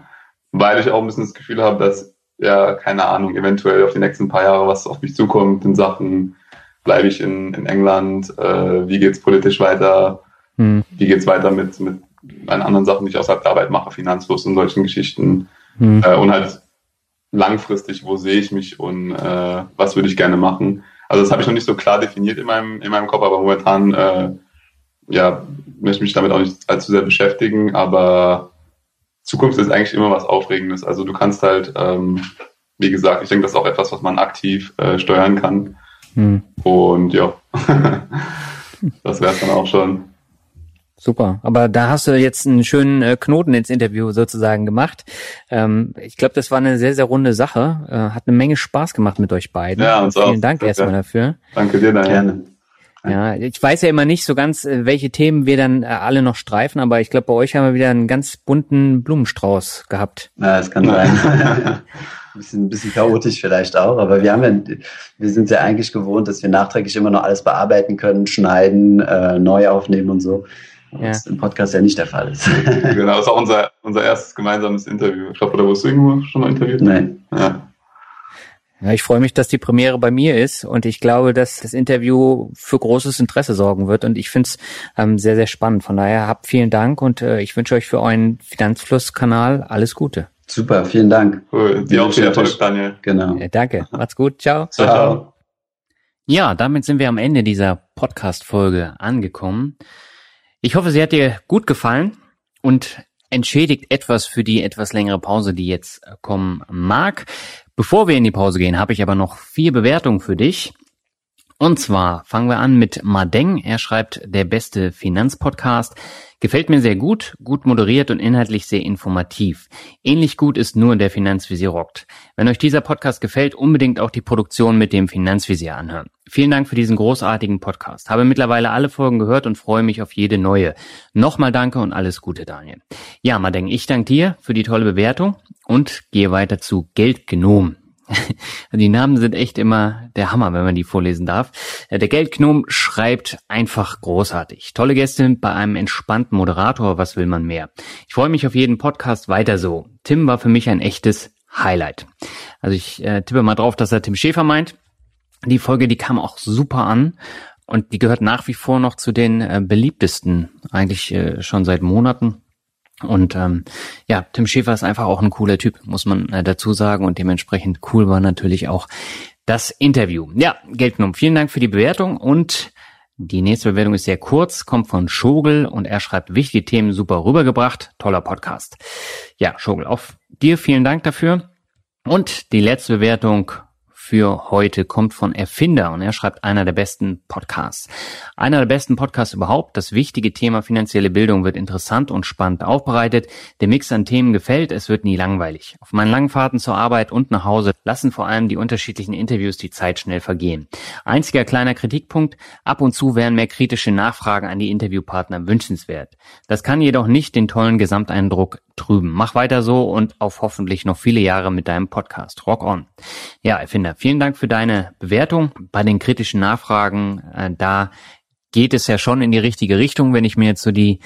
Weil ich auch ein bisschen das Gefühl habe, dass, ja, keine Ahnung, eventuell auf die nächsten paar Jahre was auf mich zukommt in Sachen, bleibe ich in, in England, äh, wie geht's politisch weiter, mhm. wie geht's weiter mit, mit meinen anderen Sachen, die ich außerhalb der Arbeit mache, Finanzfluss und solchen Geschichten. Mhm. Äh, und halt langfristig, wo sehe ich mich und äh, was würde ich gerne machen. Also das habe ich noch nicht so klar definiert in meinem, in meinem Kopf, aber momentan äh, ja, möchte ich mich damit auch nicht allzu sehr beschäftigen, aber Zukunft ist eigentlich immer was Aufregendes. Also du kannst halt, ähm, wie gesagt, ich denke, das ist auch etwas, was man aktiv äh, steuern kann. Hm. Und ja, das wäre es dann auch schon. Super, aber da hast du jetzt einen schönen äh, Knoten ins Interview sozusagen gemacht. Ähm, ich glaube, das war eine sehr, sehr runde Sache. Äh, hat eine Menge Spaß gemacht mit euch beiden. Ja, uns Vielen auch. Dank Danke. erstmal dafür. Danke dir. Gerne. Ja, ich weiß ja immer nicht so ganz, äh, welche Themen wir dann alle noch streifen, aber ich glaube, bei euch haben wir wieder einen ganz bunten Blumenstrauß gehabt. Ja, das kann sein. ein bisschen, ein bisschen chaotisch vielleicht auch, aber wir haben ja, wir sind ja eigentlich gewohnt, dass wir nachträglich immer noch alles bearbeiten können, schneiden, äh, neu aufnehmen und so was ja. im Podcast ja nicht der Fall ist. genau, das ist auch unser, unser erstes gemeinsames Interview. Ich glaube, oder wurdest du irgendwo schon mal interviewt? Nein. Ja. Ja, ich freue mich, dass die Premiere bei mir ist und ich glaube, dass das Interview für großes Interesse sorgen wird und ich finde es ähm, sehr, sehr spannend. Von daher habt vielen Dank und äh, ich wünsche euch für euren Finanzflusskanal alles Gute. Super, vielen Dank. Cool. Dir auch viel Erfolg, Daniel. Genau. Ja, danke. Macht's gut. Ciao. Ciao. Ciao. Ja, damit sind wir am Ende dieser Podcast-Folge angekommen. Ich hoffe, sie hat dir gut gefallen und entschädigt etwas für die etwas längere Pause, die jetzt äh, kommen mag. Bevor wir in die Pause gehen, habe ich aber noch vier Bewertungen für dich. Und zwar fangen wir an mit Madeng. Er schreibt, der beste Finanzpodcast. Gefällt mir sehr gut, gut moderiert und inhaltlich sehr informativ. Ähnlich gut ist nur der Finanzvisier rockt. Wenn euch dieser Podcast gefällt, unbedingt auch die Produktion mit dem Finanzvisier anhören. Vielen Dank für diesen großartigen Podcast. Habe mittlerweile alle Folgen gehört und freue mich auf jede neue. Nochmal danke und alles Gute, Daniel. Ja, Madeng, ich danke dir für die tolle Bewertung und gehe weiter zu Geldgenom. die Namen sind echt immer der Hammer, wenn man die vorlesen darf. Äh, der Geldgnom schreibt einfach großartig. Tolle Gäste bei einem entspannten Moderator, was will man mehr? Ich freue mich auf jeden Podcast weiter so. Tim war für mich ein echtes Highlight. Also ich äh, tippe mal drauf, dass er Tim Schäfer meint. Die Folge, die kam auch super an und die gehört nach wie vor noch zu den äh, beliebtesten, eigentlich äh, schon seit Monaten. Und ähm, ja, Tim Schäfer ist einfach auch ein cooler Typ, muss man äh, dazu sagen. Und dementsprechend cool war natürlich auch das Interview. Ja, Geld genommen. Vielen Dank für die Bewertung und die nächste Bewertung ist sehr kurz, kommt von Schogel und er schreibt wichtige Themen super rübergebracht. Toller Podcast. Ja, Schogel, auf dir vielen Dank dafür. Und die letzte Bewertung für heute kommt von Erfinder und er schreibt einer der besten Podcasts. Einer der besten Podcasts überhaupt. Das wichtige Thema finanzielle Bildung wird interessant und spannend aufbereitet. Der Mix an Themen gefällt, es wird nie langweilig. Auf meinen langen Fahrten zur Arbeit und nach Hause lassen vor allem die unterschiedlichen Interviews die Zeit schnell vergehen. Einziger kleiner Kritikpunkt, ab und zu wären mehr kritische Nachfragen an die Interviewpartner wünschenswert. Das kann jedoch nicht den tollen Gesamteindruck trüben. Mach weiter so und auf hoffentlich noch viele Jahre mit deinem Podcast. Rock on. Ja, Erfinder, vielen Dank für deine Bewertung. Bei den kritischen Nachfragen, äh, da geht es ja schon in die richtige Richtung, wenn ich mir jetzt so die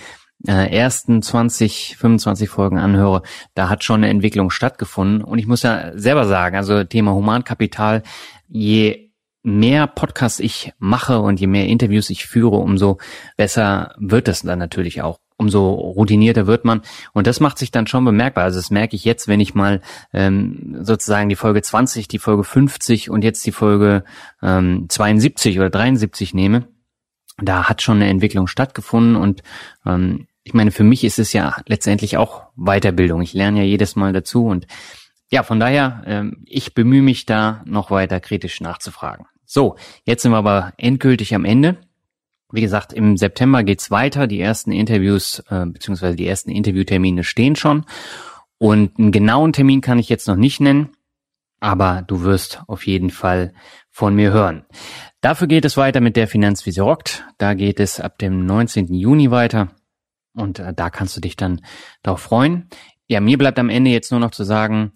äh, ersten 20, 25 Folgen anhöre, da hat schon eine Entwicklung stattgefunden. Und ich muss ja selber sagen, also Thema Humankapital, je mehr Podcasts ich mache und je mehr Interviews ich führe, umso besser wird es dann natürlich auch umso routinierter wird man. Und das macht sich dann schon bemerkbar. Also das merke ich jetzt, wenn ich mal ähm, sozusagen die Folge 20, die Folge 50 und jetzt die Folge ähm, 72 oder 73 nehme. Da hat schon eine Entwicklung stattgefunden und ähm, ich meine, für mich ist es ja letztendlich auch Weiterbildung. Ich lerne ja jedes Mal dazu und ja, von daher, ähm, ich bemühe mich da noch weiter kritisch nachzufragen. So, jetzt sind wir aber endgültig am Ende. Wie gesagt, im September geht's weiter. Die ersten Interviews äh, beziehungsweise die ersten Interviewtermine stehen schon. Und einen genauen Termin kann ich jetzt noch nicht nennen, aber du wirst auf jeden Fall von mir hören. Dafür geht es weiter mit der Finanzvisier rockt. Da geht es ab dem 19. Juni weiter. Und äh, da kannst du dich dann darauf freuen. Ja, mir bleibt am Ende jetzt nur noch zu sagen,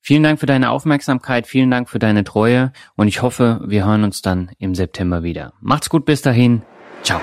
vielen Dank für deine Aufmerksamkeit, vielen Dank für deine Treue und ich hoffe, wir hören uns dann im September wieder. Macht's gut bis dahin. Ciao.